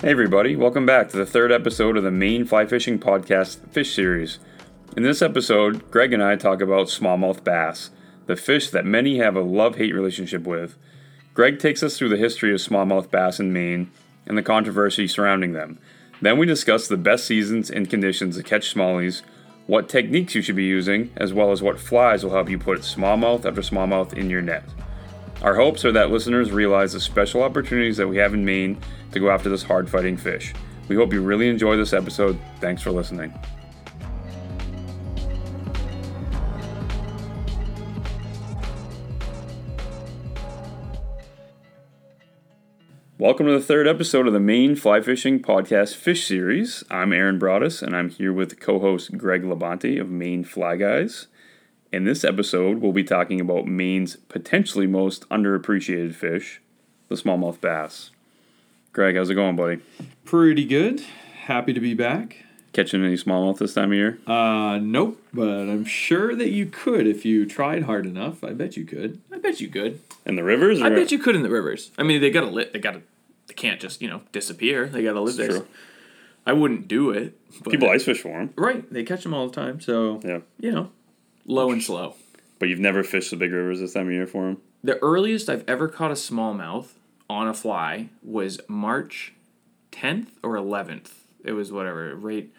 Hey, everybody, welcome back to the third episode of the Maine Fly Fishing Podcast Fish Series. In this episode, Greg and I talk about smallmouth bass, the fish that many have a love hate relationship with. Greg takes us through the history of smallmouth bass in Maine and the controversy surrounding them. Then we discuss the best seasons and conditions to catch smallies, what techniques you should be using, as well as what flies will help you put smallmouth after smallmouth in your net. Our hopes are that listeners realize the special opportunities that we have in Maine to go after this hard fighting fish. We hope you really enjoy this episode. Thanks for listening. Welcome to the third episode of the Maine Fly Fishing Podcast Fish Series. I'm Aaron Broaddus, and I'm here with co-host Greg LaBonte of Maine Fly Guys. In this episode, we'll be talking about Maine's potentially most underappreciated fish, the smallmouth bass. Greg, how's it going, buddy? Pretty good. Happy to be back. Catching any smallmouth this time of year? Uh, nope, but I'm sure that you could if you tried hard enough. I bet you could. I bet you could. In the rivers? I bet you could in the rivers. I mean, they gotta live. They gotta. They can't just you know disappear. They gotta live there. true. I wouldn't do it. But, People ice fish for them. right? They catch them all the time. So Yeah. you know, low and slow. But you've never fished the big rivers this time of year for them? The earliest I've ever caught a smallmouth on a fly was March 10th or 11th. It was whatever. Right.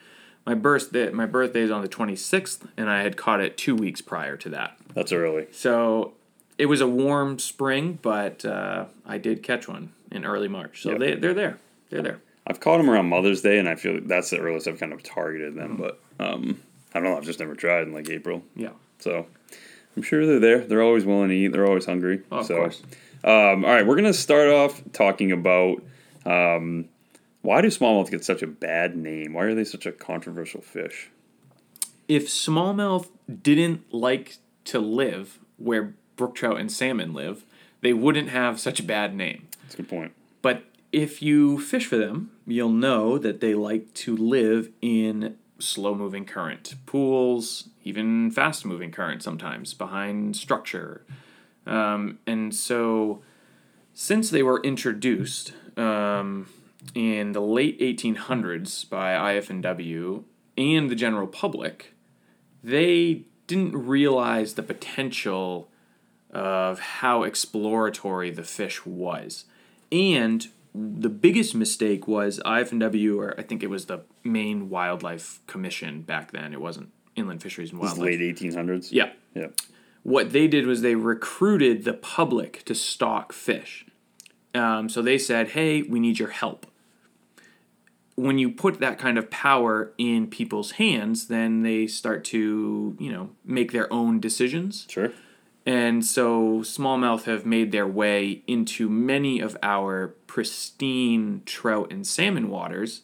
My birthday. My birthday is on the 26th, and I had caught it two weeks prior to that. That's early. So it was a warm spring, but uh, I did catch one in early March. So Yep. they they're there. They're there. I've caught them around Mother's Day, and I feel like that's the earliest I've kind of targeted them. Mm-hmm. But um, I don't know. I've just never tried in like April. Yeah. So I'm sure they're there. They're always willing to eat. They're always hungry. Oh, of so, course. Um, all right, we're gonna start off talking about um, why do smallmouth get such a bad name? Why are they such a controversial fish? If smallmouth didn't like to live where brook trout and salmon live, they wouldn't have such a bad name. That's a good point. But if you fish for them, you'll know that they like to live in slow moving current, pools, even fast moving current sometimes, behind structure. Um, and so, since they were introduced um, in the late 1800s by IF&W and the general public, they didn't realize the potential of how exploratory the fish was. And the biggest mistake was IF&W, or I think it was the Maine Wildlife Commission back then. It wasn't Inland Fisheries and Wildlife. late 1800s. Yeah. Yeah. What they did was they recruited the public to stock fish. Um, so they said, hey, we need your help. When you put that kind of power in people's hands, then they start to, you know, make their own decisions. Sure. And so smallmouth have made their way into many of our pristine trout and salmon waters,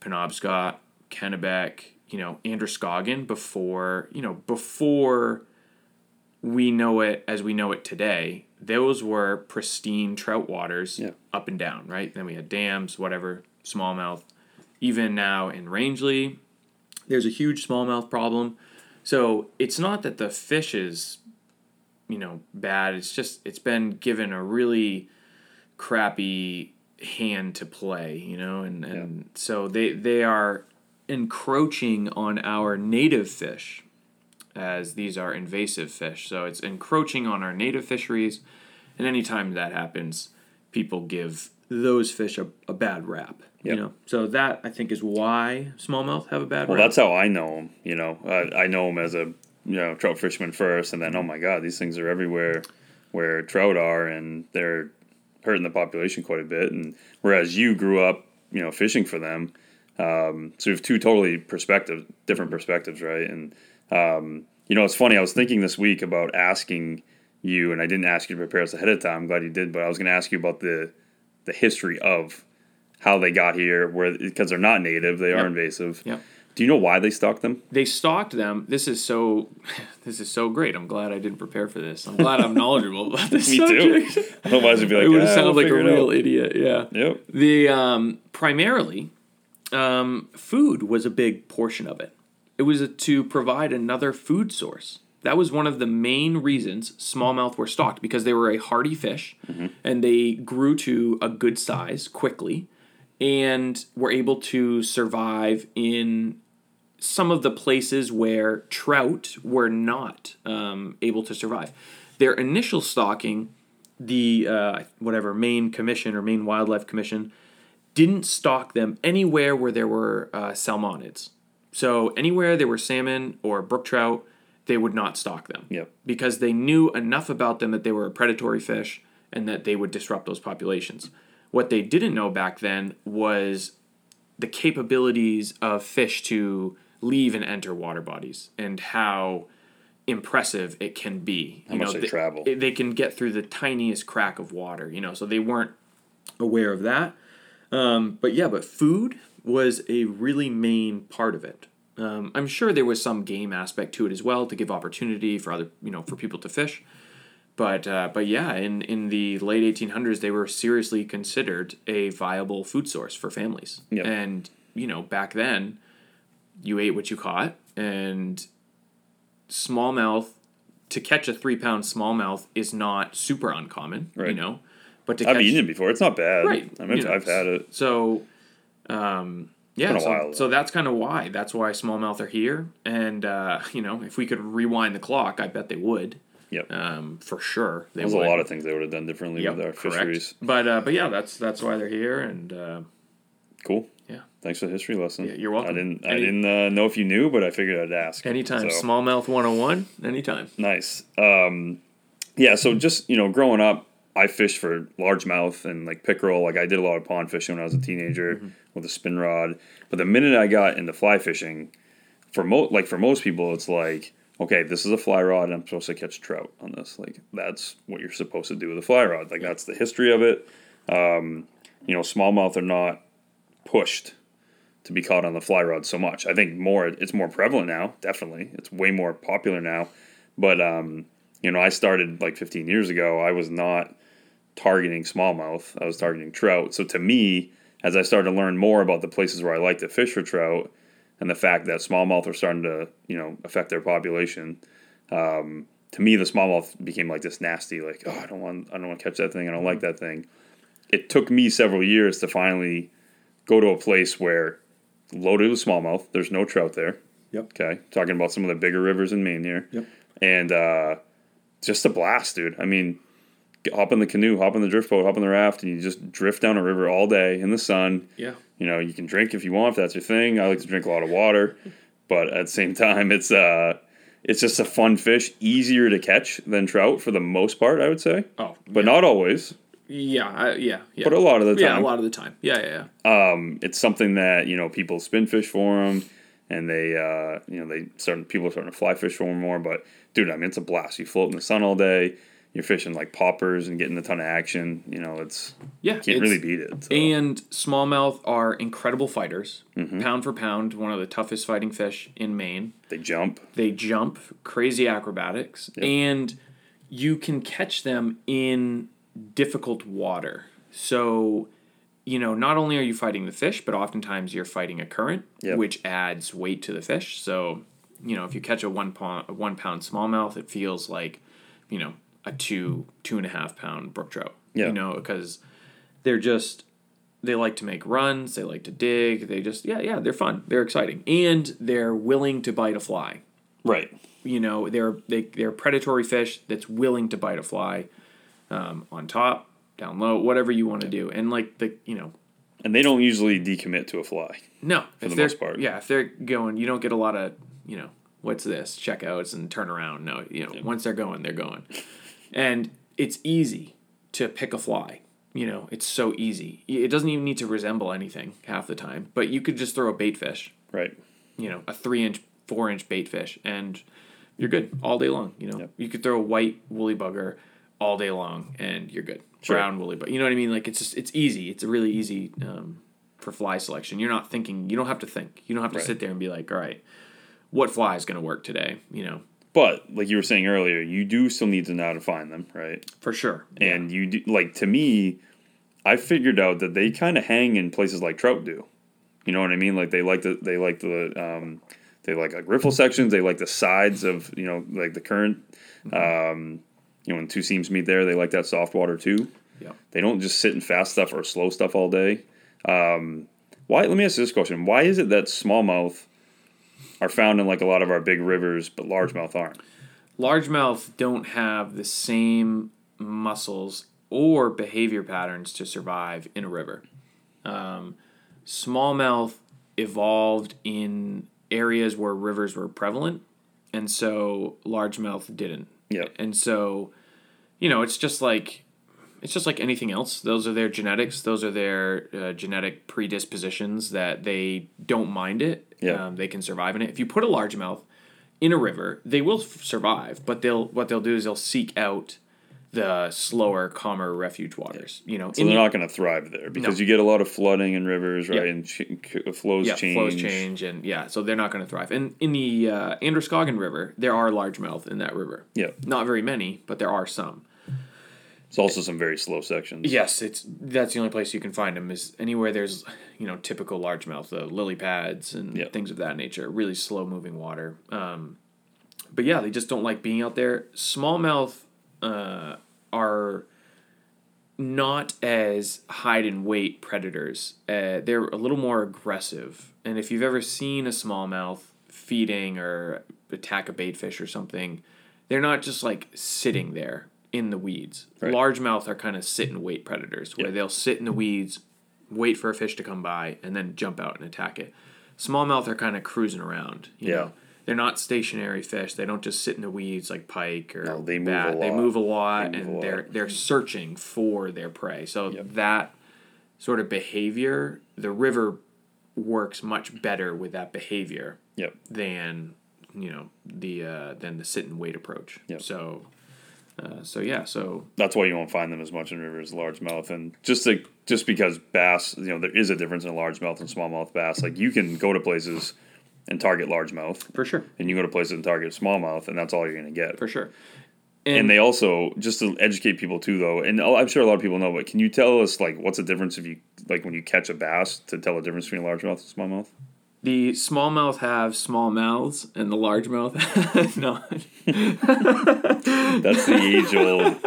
Penobscot, Kennebec, you know, Androscoggin before, you know, before we know it as we know it today. Those were pristine trout waters Yeah. up and down, right? Then we had dams, whatever, smallmouth. Even now in Rangeley, there's a huge smallmouth problem. So it's not that the fish is, you know, bad. It's just it's been given a really crappy hand to play, you know, and, and so they they are encroaching on our native fish as these are invasive fish. So it's encroaching on our native fisheries, and anytime that happens, people give those fish a, a bad rap. Yep. You know, so that I think is why smallmouth have a bad Well, rap. that's how I know them. You know, uh, I know them as a you know trout fishermen first, and then oh my god, these things are everywhere where trout are, and they're hurting the population quite a bit. And whereas you grew up, you know, fishing for them, um, so we have two totally perspective, different perspectives, right? And um, you know, it's funny. I was thinking this week about asking you, and I didn't ask you to prepare us ahead of time. I'm glad you did, but I was going to ask you about the the history of how they got here, where because they're not native, they are invasive. Yep. Do you know why they stocked them? they stocked them. This is so, this is so great. I'm glad I didn't prepare for this. I'm glad I'm knowledgeable about this Me too. subject. Otherwise, it'd be like, it would "Ah, sounded we'll like a real out." idiot. Yeah. Yep. The um, primarily, um, food was a big portion of it. It was a, to provide another food source. That was one of the main reasons smallmouth were stocked because they were a hardy fish Mm-hmm. and they grew to a good size quickly. and were able to survive in some of the places where trout were not um, able to survive. Their initial stocking, the uh, whatever Maine Commission or Maine Wildlife Commission, didn't stock them anywhere where there were uh, salmonids. So anywhere there were salmon or brook trout, they would not stock them. Yep. Because they knew enough about them that they were a predatory fish and that they would disrupt those populations. What they didn't know back then was the capabilities of fish to leave and enter water bodies and how impressive it can be. How much they travel. They can get through the tiniest crack of water, you know, so they weren't aware of that. Um, but yeah, but food was a really main part of it. Um, I'm sure there was some game aspect to it as well to give opportunity for other, you know, for people to fish. But uh, but yeah, in, in the late 1800s, they were seriously considered a viable food source for families. Yep. And you know, back then, you ate what you caught, and smallmouth to catch a three pound smallmouth is not super uncommon. You know, but to I've catch, eaten it before. It's not bad. Right. I mean, You know, I've had it. So, um, yeah, so, while, so that's kind of why. That's why smallmouth are here. And, uh, you know, if we could rewind the clock, I bet they would. Yep. Um, for sure. They There's a lot of things they would have done differently Yep, with our correct. fisheries. But, uh, but yeah, that's that's why they're here. And uh, Cool. Yeah, Thanks for the history lesson. Yeah, you're welcome. I didn't. I didn't uh, know if you knew, but I figured I'd ask. anytime. So, Smallmouth 101, anytime. nice. Um, yeah. So just you know, growing up, I fished for largemouth and like pickerel. Like I did a lot of pond fishing when I was a teenager Mm-hmm. with a spin rod. But the minute I got into fly fishing, for mo like for most people, it's like, okay, this is a fly rod, and I'm supposed to catch trout on this. Like that's what you're supposed to do with a fly rod. Like that's the history of it. Um, you know, smallmouth are not pushed to be caught on the fly rod so much. I think more it's more prevalent now, definitely. It's way more popular now. But um, you know, I started like 15 years ago. I was not targeting smallmouth. I was targeting trout. So to me, as I started to learn more about the places where I like to fish for trout and the fact that smallmouth are starting to, you know, affect their population, um, to me the smallmouth became like this nasty, like, oh, I don't want I don't want to catch that thing. I don't like that thing. It took me several years to finally go to a place where loaded with smallmouth. There's no trout there. Yep. Okay. Talking about some of the bigger rivers in Maine here. Yep. And uh, just a blast, dude. I mean, hop in the canoe, hop in the drift boat, hop in the raft, and you just drift down a river all day in the sun. Yeah. You know, you can drink if you want, if that's your thing. I like to drink a lot of water, but at the same time, it's uh, it's just a fun fish, easier to catch than trout for the most part, I would say, Oh, but not always. Yeah, I, yeah, yeah. But a lot of the time. yeah, a lot of the time. Yeah, yeah, yeah. um, it's something that you know people spin fish for them, and they uh, you know they start people are starting to fly fish for them more. But dude, I mean it's a blast. You float in the sun all day. You're fishing like poppers and getting a ton of action. You know it's Yeah, can't it's- really beat it. so. And smallmouth are incredible fighters. Mm-hmm. Pound for pound, one of the toughest fighting fish in Maine. they jump. They jump, crazy acrobatics, and you can catch them in difficult water. So, you know, not only are you fighting the fish, but oftentimes you're fighting a current, Yep. which adds weight to the fish. So, you know, if you catch a one pound, a one pound smallmouth, it feels like, you know, a two two and a half pound brook trout. Yeah. You know, because they're just they like to make runs, they like to dig, they just yeah, yeah, they're fun. They're exciting. And they're willing to bite a fly. Right. You know, they're they they're predatory fish that's willing to bite a fly um, on top, down low, whatever you want to do. And like the you know, And they don't usually decommit to a fly. no, for the most part. yeah, if they're going, you don't get a lot of you know what's this checkouts and turn around. No, you know, once they're going, they're going, and it's easy to pick a fly. You know, it's so easy. It doesn't even need to resemble anything half the time. But you could just throw a bait fish, Right. you know, a three inch, four inch bait fish, and you're good all day long. You know, Yep. you could throw a white woolly bugger all day long, and you're good. Sure. Brown woolly, but you know what I mean. Like it's just it's easy. It's a really easy um, for fly selection. You're not thinking. You don't have to think. You don't have to Right. sit there and be like, all right, what fly is going to work today? You know, But like you were saying earlier, you do still need to know how to find them, right? for sure. And you do, like to me, I figured out that they kind of hang in places like trout do. You know what I mean? Like they like the they like the um, they like like riffle sections. They like the sides of you know like the current. Um, you know when two seams meet there, they like that soft water too. yeah, They don't just sit in fast stuff or slow stuff all day. Um, why? Let me ask you this question: Why is it that smallmouth are found in like a lot of our big rivers, but largemouth aren't? Largemouth don't have the same muscles or behavior patterns to survive in a river. Um, smallmouth evolved in areas where rivers were prevalent, and so largemouth didn't. Yeah. And so, you know, it's just like it's just like anything else. Those are their genetics. Those are their uh, genetic predispositions that they don't mind it. Yeah. Um, they can survive in it. If you put a largemouth in a river, they will f- survive, but they'll what they'll do is they'll seek out the slower, calmer refuge waters. You know, So they're the- not going to thrive there because No. you get a lot of flooding in rivers, right? Yeah. And ch- flows yeah, change. flows change, and yeah, so they're not going to thrive. And in the uh, Androscoggin River, there are largemouth in that river. Yeah. Not very many, but there are some. It's also some very slow sections. Yes, it's that's the only place you can find them is anywhere there's you know typical largemouth, the lily pads and Yeah. things of that nature. Really slow moving water. Um, but yeah, they just don't like being out there. Smallmouth uh, are not as hide and wait predators. Uh, they're a little more aggressive. And if you've ever seen a smallmouth feeding or attack a bait fish or something, they're not just like sitting there in the weeds. Right. Largemouth are kind of sit and wait predators where Yeah. they'll sit in the weeds, wait for a fish to come by, and then jump out and attack it. Smallmouth are kind of cruising around. You Yeah. Know? They're not stationary fish. They don't just sit in the weeds like pike or No, they move bat. They lot. move a lot, They move and a they're they're searching for their prey. So Yep. that sort of behavior, the river works much better with that behavior Yep. than you know the uh, than the sit and wait approach. Yep. So, uh, so yeah, so That's why you won't find them as much in rivers, as largemouth, and just like just because bass, you know, there is a difference in largemouth and smallmouth bass. Like you can go to places and target largemouth, for sure, and you go to places and target smallmouth, and that's all you're gonna get. for sure. And they also just to educate people too, though, and I'm sure a lot of people know, but can you tell us like what's the difference if you like when you catch a bass to tell the difference between a largemouth and smallmouth? The smallmouth have small mouths, and the largemouth have not. That's the age old.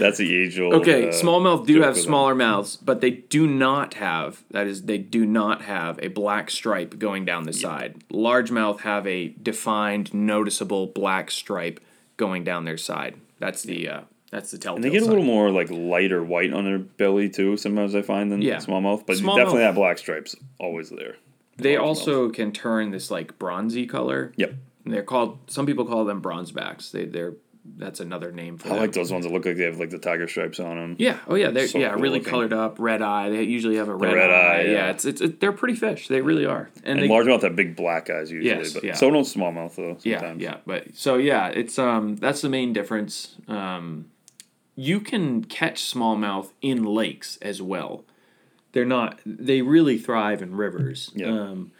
That's the age old. Okay, uh, smallmouth do have them. smaller mouths, but they do not have that is they do not have a black stripe going down the side. Largemouth have a defined, noticeable black stripe going down their side. That's the uh, that's the telltale. And they get a sign. little more like lighter white on their belly too. Sometimes I find than Yeah. smallmouth, but Smallmouth- definitely that black stripes always there. They also can turn this like bronzy color. Yep, They're called. Some people call them bronzebacks. They they're that's another name for I them. like those ones that look like they have like the tiger stripes on them. Yeah. Oh yeah. They're So yeah cool really looking. colored up, red eye. They usually have a red, red eye. Yeah. It's it's it, they're pretty fish. They really are. And, And they, largemouth have big black eyes usually, Yes, but yeah. so don't smallmouth though. yeah yeah. But so yeah, it's um that's the main difference. Um, you can catch smallmouth in lakes as well. They're not. They really thrive in rivers. Yeah. Um,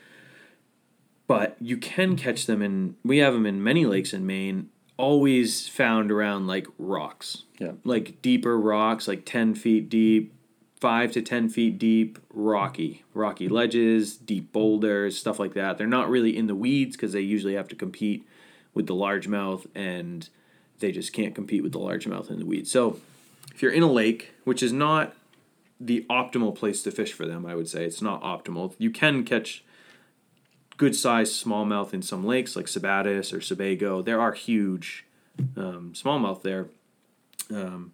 but you can catch them in. We have them in many lakes in Maine. Always found around like rocks. Yeah. Like deeper rocks, like ten feet deep, five to ten feet deep, rocky, rocky ledges, deep boulders, stuff like that. They're not really in the weeds because they usually have to compete with the largemouth, and they just can't compete with the largemouth in the weeds. So, if you're in a lake, which is not the optimal place to fish for them, I would say it's not optimal. You can catch good sized smallmouth in some lakes like Sabattus or Sebago. There are huge um, smallmouth there. Um,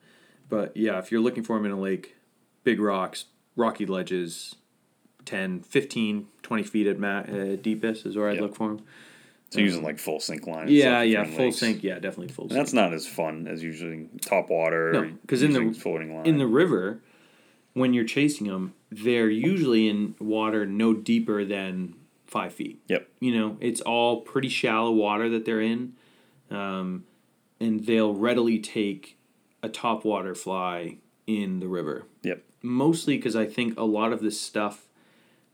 but yeah, if you're looking for them in a lake, big rocks, rocky ledges, 10, 15, 20 feet at ma- uh, deepest is where I'd Yep. look for them. So using like full sink line. and Yeah, yeah, full lakes. sink. Yeah, definitely full And sink. that's not as fun as using top water. No, or 'cause in the- floating line. in the river, when you're chasing them, they're usually in water no deeper than five feet. Yep. You know, it's all pretty shallow water that they're in, um, and they'll readily take a top water fly in the river. Yep. Mostly because I think a lot of this stuff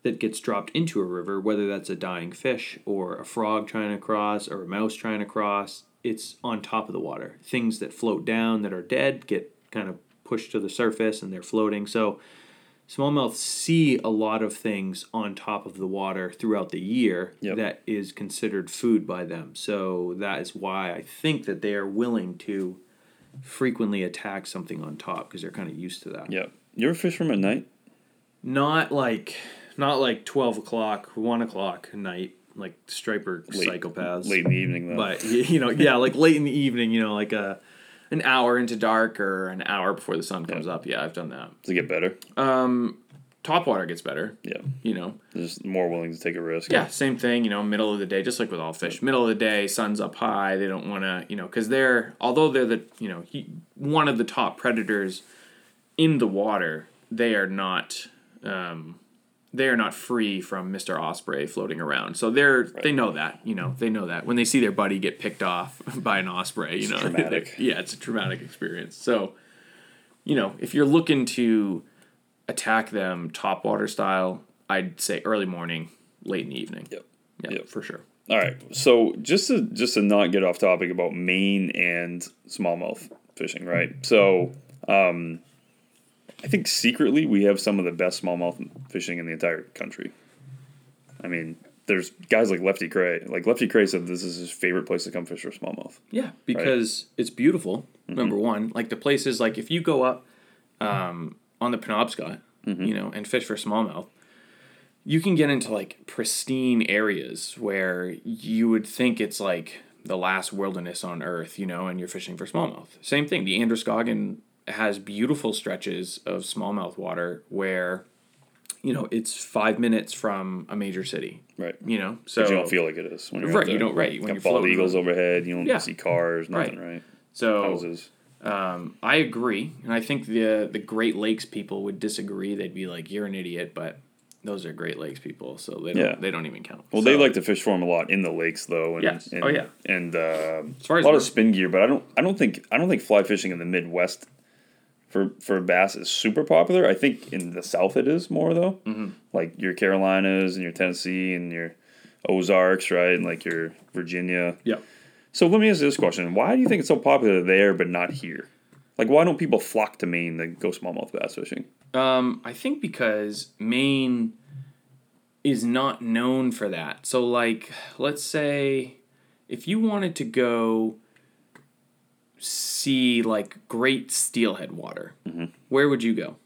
that gets dropped into a river, whether that's a dying fish or a frog trying to cross or a mouse trying to cross, it's on top of the water. Things that float down that are dead get kind of pushed to the surface and they're floating. So smallmouth see a lot of things on top of the water throughout the year Yep. that is considered food by them. So that is why I think that they are willing to frequently attack something on top because they're kind of used to that. Yep. You ever fish from at night? Not like not like twelve o'clock, one o'clock at night, like striper Late- psychopaths. Late in the evening though. But you know, yeah, like late in the evening, you know, like a an hour into dark or an hour before the sun comes up. Yeah, I've done that. Does it get better? Top water gets better. Yeah. You know, Just more willing to take a risk. yeah, same thing. You know, middle of the day, just like with all fish. Middle of the day, sun's up high. They don't want to, you know, because they're although they're the you know he, one of the top predators in the water. They are not. Um, they are not free from Mr. Osprey floating around. So they're they know that, you know, they know that when they see their buddy get picked off by an osprey, you know, traumatic. yeah, it's a traumatic experience. So, you know, if you're looking to attack them top water style, I'd say early morning, late in the evening. Yep. Yeah, Yep. for sure. All right. So just to just to not get off topic about Maine and smallmouth fishing, right? So um, I think secretly we have some of the best smallmouth fishing in the entire country. I mean, there's guys like Lefty Kreh. Like Lefty Kreh said, this is his favorite place to come fish for smallmouth. Yeah, because it's beautiful. Number one, like the places, like if you go up um, on the Penobscot, you know, and fish for smallmouth, you can get into like pristine areas where you would think it's like the last wilderness on earth, you know, and you're fishing for smallmouth. Same thing. The Androscoggin has beautiful stretches of smallmouth water where, you know, it's five minutes from a major city. Right. You know, so But you don't feel like it is. When you're Right, you don't- right, when you're bald eagles overhead. You don't Yeah. see cars, nothing, Right. right? so Houses. Um, I agree, and I think the the Great Lakes people would disagree. They'd be like, "You're an idiot," but those are Great Lakes people, so they don't Yeah. they don't even count. Well, So- they like to fish for them a lot in the lakes, though. And, Yes. And, Oh, yeah. And uh, As far as a lot of spin gear, but I don't. I don't think. I don't think fly fishing in the Midwest for for bass is super popular. I think in the South it is more though. Mm-hmm. Like your Carolinas and your Tennessee and your Ozarks, right? And like your Virginia. yeah. So let me ask you this question: Why do you think it's so popular there but not here? Like, why don't people flock to Maine to go smallmouth bass fishing? Um, I think because Maine is not known for that. So, like, let's say if you wanted to go see like great steelhead water, Mm-hmm. where would you go?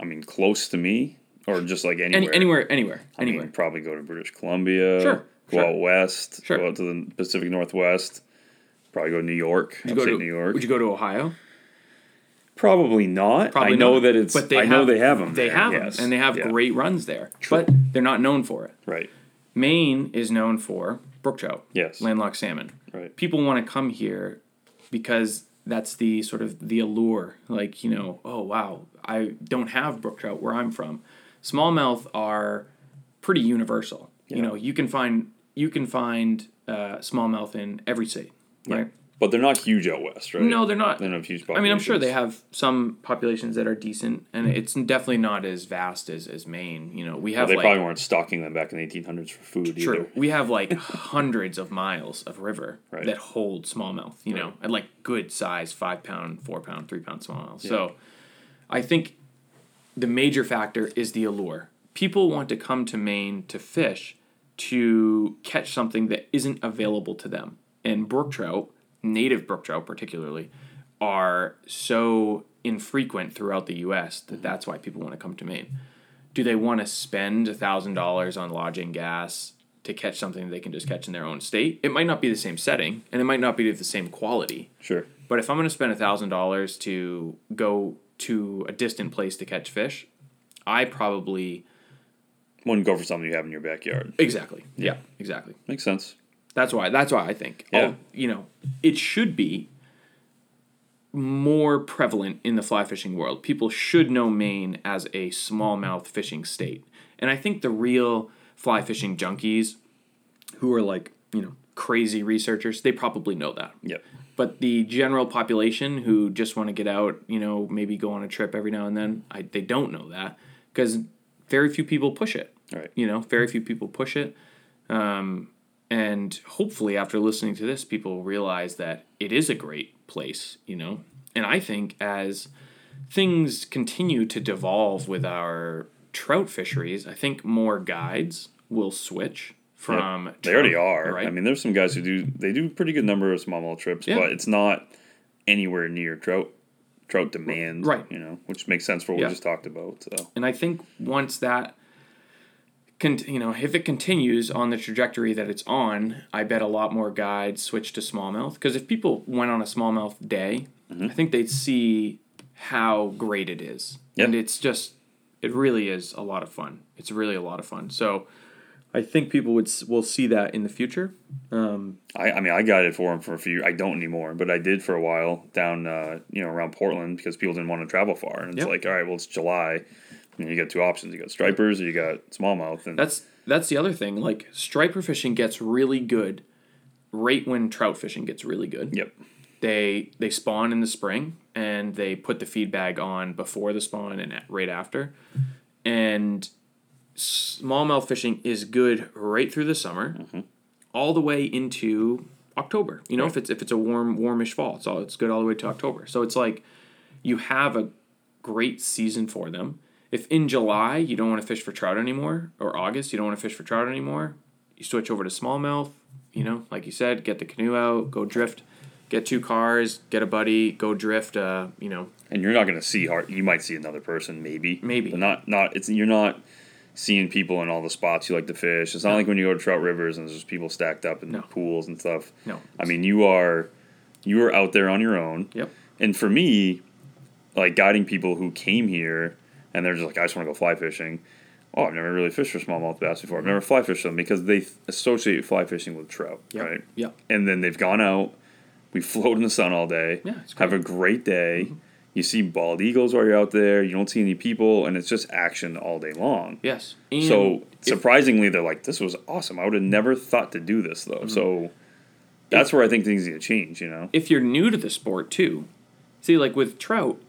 I mean, close to me, or just like anywhere? Any, anywhere, anywhere, I mean, probably go to British Columbia. Sure, Go sure. out west. Sure. Go out to the Pacific Northwest. Probably go to New York. Would you go to New York. Would you go to Ohio? Probably not. Probably I know not. that it's. But they I know they have them. They there, have yes. them, and they have Yeah. great runs there. True. But they're not known for it. Right. Maine is known for brook trout, Yes. landlocked salmon. Right. People want to come here because that's the sort of the allure. Like you know, oh wow, I don't have brook trout where I'm from. Smallmouth are pretty universal. You know, you can find you can find uh, smallmouth in every state, right? But they're not huge out west, right? No, they're not. They don't have huge. I mean, I'm sure they have some populations that are decent, and it's definitely not as vast as, as Maine. You know, we have they like probably weren't stocking them back in the 1800s for food true. either. We have like hundreds of miles of river Right. that hold smallmouth. You know, and like good size five pound, four pound, three pound smallmouth. So, I think the major factor is the allure. People want to come to Maine to fish to catch something that isn't available to them, and brook trout, native brook trout particularly, are so infrequent throughout the U.S. that mm-hmm. that's why people want to come to Maine. Do they want to spend thousand dollars on lodging gas to catch something they can just catch in their own state? It might not be the same setting, and it might not be of the same quality. Sure. But if I'm going to spend thousand dollars to go to a distant place to catch fish, I probably Wouldn't go for something you have in your backyard. exactly yeah exactly. Makes sense. That's why. That's why I think. Yeah. Oh, you know, it should be more prevalent in the fly fishing world. People should know Maine as a smallmouth fishing state, and I think the real fly fishing junkies, who are like you know crazy researchers, they probably know that. Yep. But the general population who just want to get out, you know, maybe go on a trip every now and then, I, they don't know that because very few people push it. Right. You know, very few people push it. Um, and hopefully, after listening to this, people realize that it is a great place, you know. And I think as things continue to devolve with our trout fisheries, I think more guides will switch from. They already are. Right? I mean, there's some guys who do. They do a pretty good number of smallmouth trips, Yeah. but it's not anywhere near trout trout demand, Right. You know, which makes sense for what Yeah. we just talked about. So And I think once that, con- you know, if it continues on the trajectory that it's on, I bet a lot more guides switch to smallmouth. Because if people went on a smallmouth day, Mm-hmm. I think they'd see how great it is, Yep. and it's just, it really is a lot of fun. It's really a lot of fun. So, I think people would will see that in the future. Um, I, I mean, I guided for him for a few. I don't anymore, but I did for a while down, uh, you know, around Portland because people didn't want to travel far. And it's Yep. like, all right, well, it's July. You, you got two options. You got stripers or you got smallmouth. And That's that's the other thing. Like striper fishing gets really good right when trout fishing gets really good. yep, They they spawn in the spring and they put the feed bag on before the spawn and at- right after. And smallmouth fishing is good right through the summer, mm-hmm. all the way into October. You know, if it's if it's a warm warmish fall, it's all it's good all the way to October. So it's like you have a great season for them. If in July you don't want to fish for trout anymore, or August you don't want to fish for trout anymore, you switch over to smallmouth. You know, like you said, get the canoe out, go drift, get two cars, get a buddy, go drift. Uh, you know, and you're not going to see hard. You might see another person, maybe, Maybe. but not not. It's you're not seeing people in all the spots you like to fish. It's not like when you go to trout rivers and there's just people stacked up in No. pools and stuff. no. I mean, you are you are out there on your own. Yep. And for me, like guiding people who came here and they're just like, I just want to go fly fishing. Oh, I've never really fished for smallmouth bass before. I've never fly fished them because they associate fly fishing with trout, Yep. right? Yeah. And then they've gone out. We float in the sun all day. Yeah, it's have a great day. You see bald eagles while you're out there. You don't see any people, and it's just action all day long. Yes. And so if- surprisingly, they're like, "This was awesome. I would have never thought to do this, though." Mm-hmm. So that's where I think things need to change. You know? if you're new to the sport too, see, like with trout,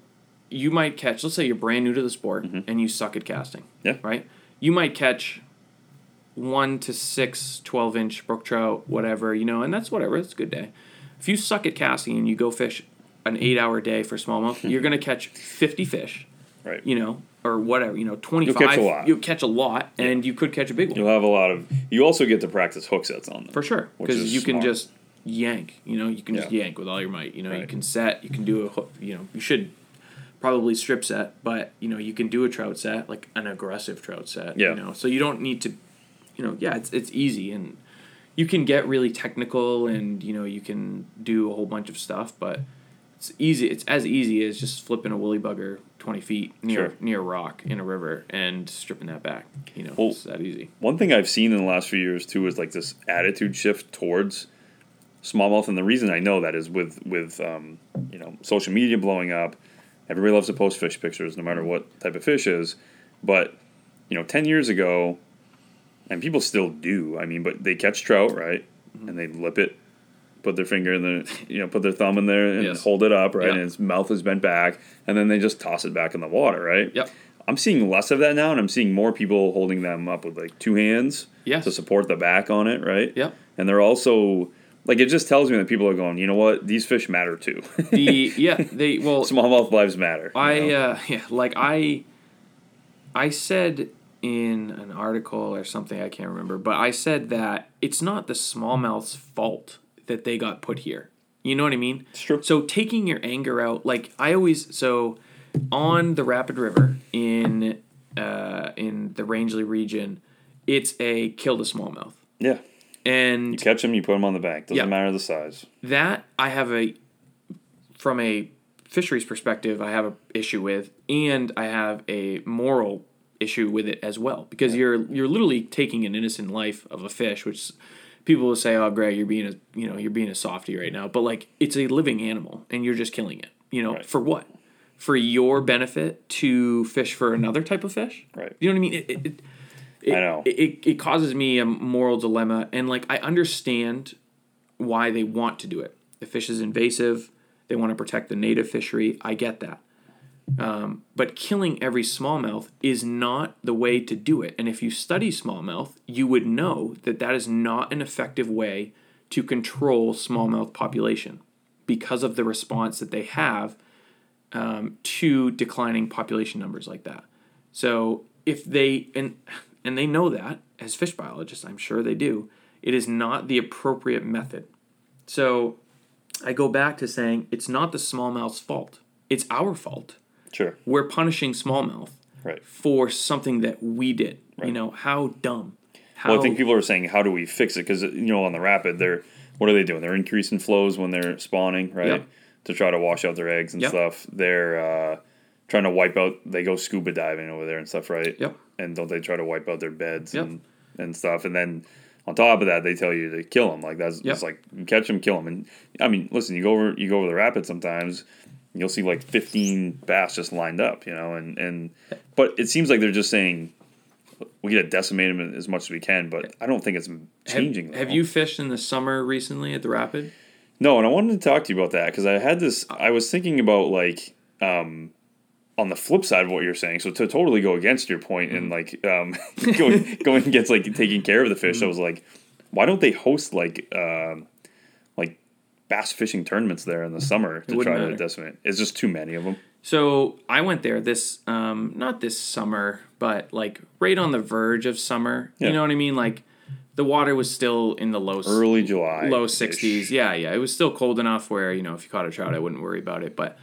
you might catch, let's say you're brand new to the sport and you suck at casting. Mm-hmm. Yeah. Right? You might catch one to six 12 inch brook trout, whatever, you know, and that's whatever. It's a good day. If you suck at casting and you go fish an eight hour day for smallmouth, you're going to catch 50 fish, Right. you know, or whatever, you know, 25. catch a lot. You'll catch a lot and you could catch a big one. You'll have a lot of. You also get to practice hook sets on them. For sure, because you can just yank. You know, you can just yank with all your might. You know, you can set. You can do a hook. You know, you should probably strip set, but you know, you can do a trout set, like an aggressive trout set. Yeah. You know, so you don't need to. You know, yeah, it's it's easy and you can get really technical and you know you can do a whole bunch of stuff, but it's easy. It's as easy as just flipping a woolly bugger twenty feet near Sure. near a rock in a river and stripping that back. You know, Well, it's that easy. One thing I've seen in the last few years too is like this attitude shift towards smallmouth, and the reason I know that is with with um, you know social media blowing up. Everybody loves to post fish pictures, no matter what type of fish is. But you know, ten years ago, and people still do. I mean, but they catch trout, right? Mm-hmm. And they lip it, put their finger in the, you know, put their thumb in there and Yes. hold it up, right? Yeah. And its mouth is bent back, and then they just toss it back in the water, right? Yep. I'm seeing less of that now, and I'm seeing more people holding them up with like two hands Yes. to support the back on it, right? Yep. And they're also like it just tells me that people are going, you know what, these fish matter too. The yeah they well Smallmouth lives matter. you I know? uh, yeah, like I I said in an article or something I can't remember, but I said that it's not the smallmouth's fault that they got put here. You know what I mean? It's true. So taking your anger out, like I always so on the Rapid River in uh, in the Rangeley region, it's a kill the smallmouth, yeah, and you catch them, you put them on the bank. Doesn't Yeah. matter the size. that I have a from a fisheries perspective I have a issue with and I have a moral issue with it as well because you're you're literally taking an innocent life of a fish which people will say oh Greg you're being a you know you're being a softy right now but like it's a living animal and you're just killing it you know Right. for what for your benefit to fish for another type of fish Right. you know what I mean it, it, it, I know. it, it, it causes me a moral dilemma and like I understand why they want to do it. The fish is invasive. They want to protect the native fishery. I get that. Um, but killing every smallmouth is not the way to do it. And if you study smallmouth, you would know that that is not an effective way to control smallmouth population because of the response that they have um, to declining population numbers like that. So if they and and they know that as fish biologists, I'm sure they do. It is not the appropriate method. So I go back to saying it's not the smallmouth's fault. it's our fault. Sure. We're punishing smallmouth Right. for something that we did. Right. You know, how dumb. How Well, I think people are saying, how do we fix it? Because you know, on the rapid, they're what are they doing? They're increasing flows when they're spawning, right? Yep. To try to wash out their eggs and Yep. stuff. They're uh, trying to wipe out. They go scuba diving over there and stuff, right? Yep. And don't they try to wipe out their beds Yep. and and stuff? And then on top of that, they tell you to kill them. Like that's Yep. it's like catch them, kill them. And I mean, listen, you go over you go over the rapid sometimes. You'll see like 15 bass just lined up, you know, and, and but it seems like they're just saying we got to decimate them as much as we can, but I don't think it's changing. Have, have you fished in the summer recently at the rapid? No, and I wanted to talk to you about that because I had this. I was thinking about like um, on the flip side of what you're saying. So to totally go against your point and like um, going going against like taking care of the fish, I was like, why don't they host like um, like bass fishing tournaments there in the summer to try to decimate? It's just too many of them. So I went there this, um, not this summer, but like right on the verge of summer. Yeah. You know what I mean? Like the water was still in the low Early July, low 60s. Yeah, yeah. It was still cold enough where, you know, if you caught a trout, I wouldn't worry about it. But,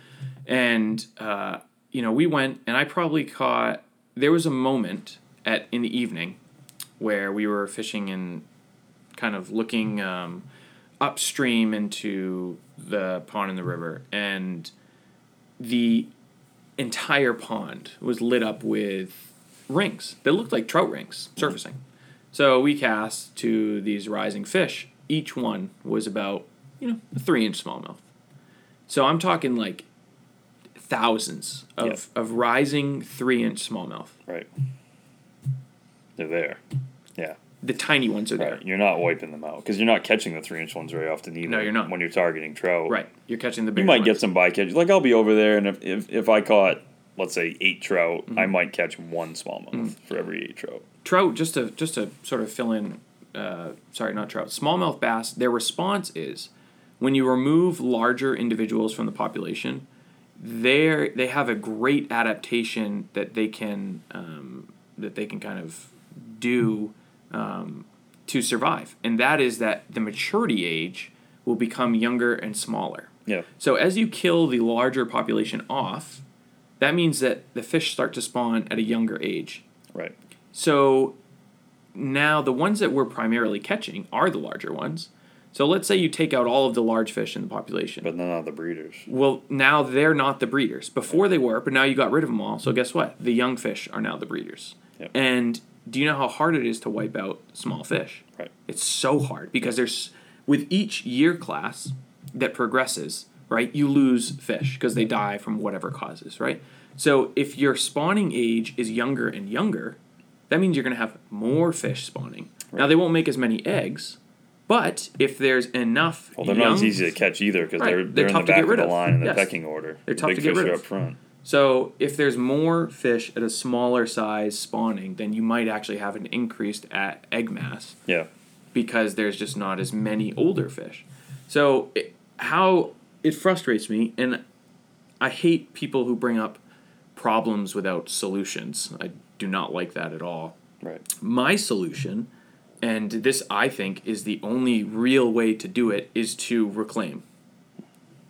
and, uh, you know, we went and I probably caught, there was a moment at, in the evening where we were fishing and kind of looking, um, upstream into the pond in the river. And the entire pond was lit up with rings that looked like trout rings surfacing. So we cast to these rising fish. Each one was about, you know, a three inch smallmouth. So I'm talking like thousands of, Yeah. of rising three inch smallmouth. right? They're there. Yeah. The tiny ones are there. Right. You're not wiping them out because you're not catching the three inch ones very often either. No, you're not. when you're targeting trout. Right. You're catching the big You might ones. get some bycatch. Like I'll be over there, and if if, if I caught, let's say, eight trout, Mm-hmm. I might catch one smallmouth for every eight trout. trout just to just to sort of fill in uh, sorry not trout smallmouth bass their response is when you remove larger individuals from the population they they have a great adaptation that they can um, that they can kind of do um, to survive and that is that the maturity age will become younger and smaller Yeah. so as you kill the larger population off that means that the fish start to spawn at a younger age Right. so now the ones that we're primarily catching are the larger ones. So let's say you take out all of the large fish in the population. But none of the breeders. well, now they're not the breeders. Before they were, but now you got rid of them all. So guess what? The young fish are now the breeders. Yep. And do you know how hard it is to wipe out small fish? Right. It's so hard because there's with each year class that progresses, right? You lose fish because they die from whatever causes, right? So if your spawning age is younger and younger, that means you're going to have more fish spawning. Now they won't make as many eggs, but if there's enough, Well, they're not as easy to catch either because Right. they're They're they're, in tough the to back get of rid the of. line in the Yes. pecking order. They're tough big to get rid of. up front. So if there's more fish at a smaller size spawning, then you might actually have an increased at egg mass Yeah. because there's just not as many older fish. So it, how it frustrates me, and I hate people who bring up problems without solutions. I do not like that at all. Right. My solution, and this I think is the only real way to do it, is to reclaim.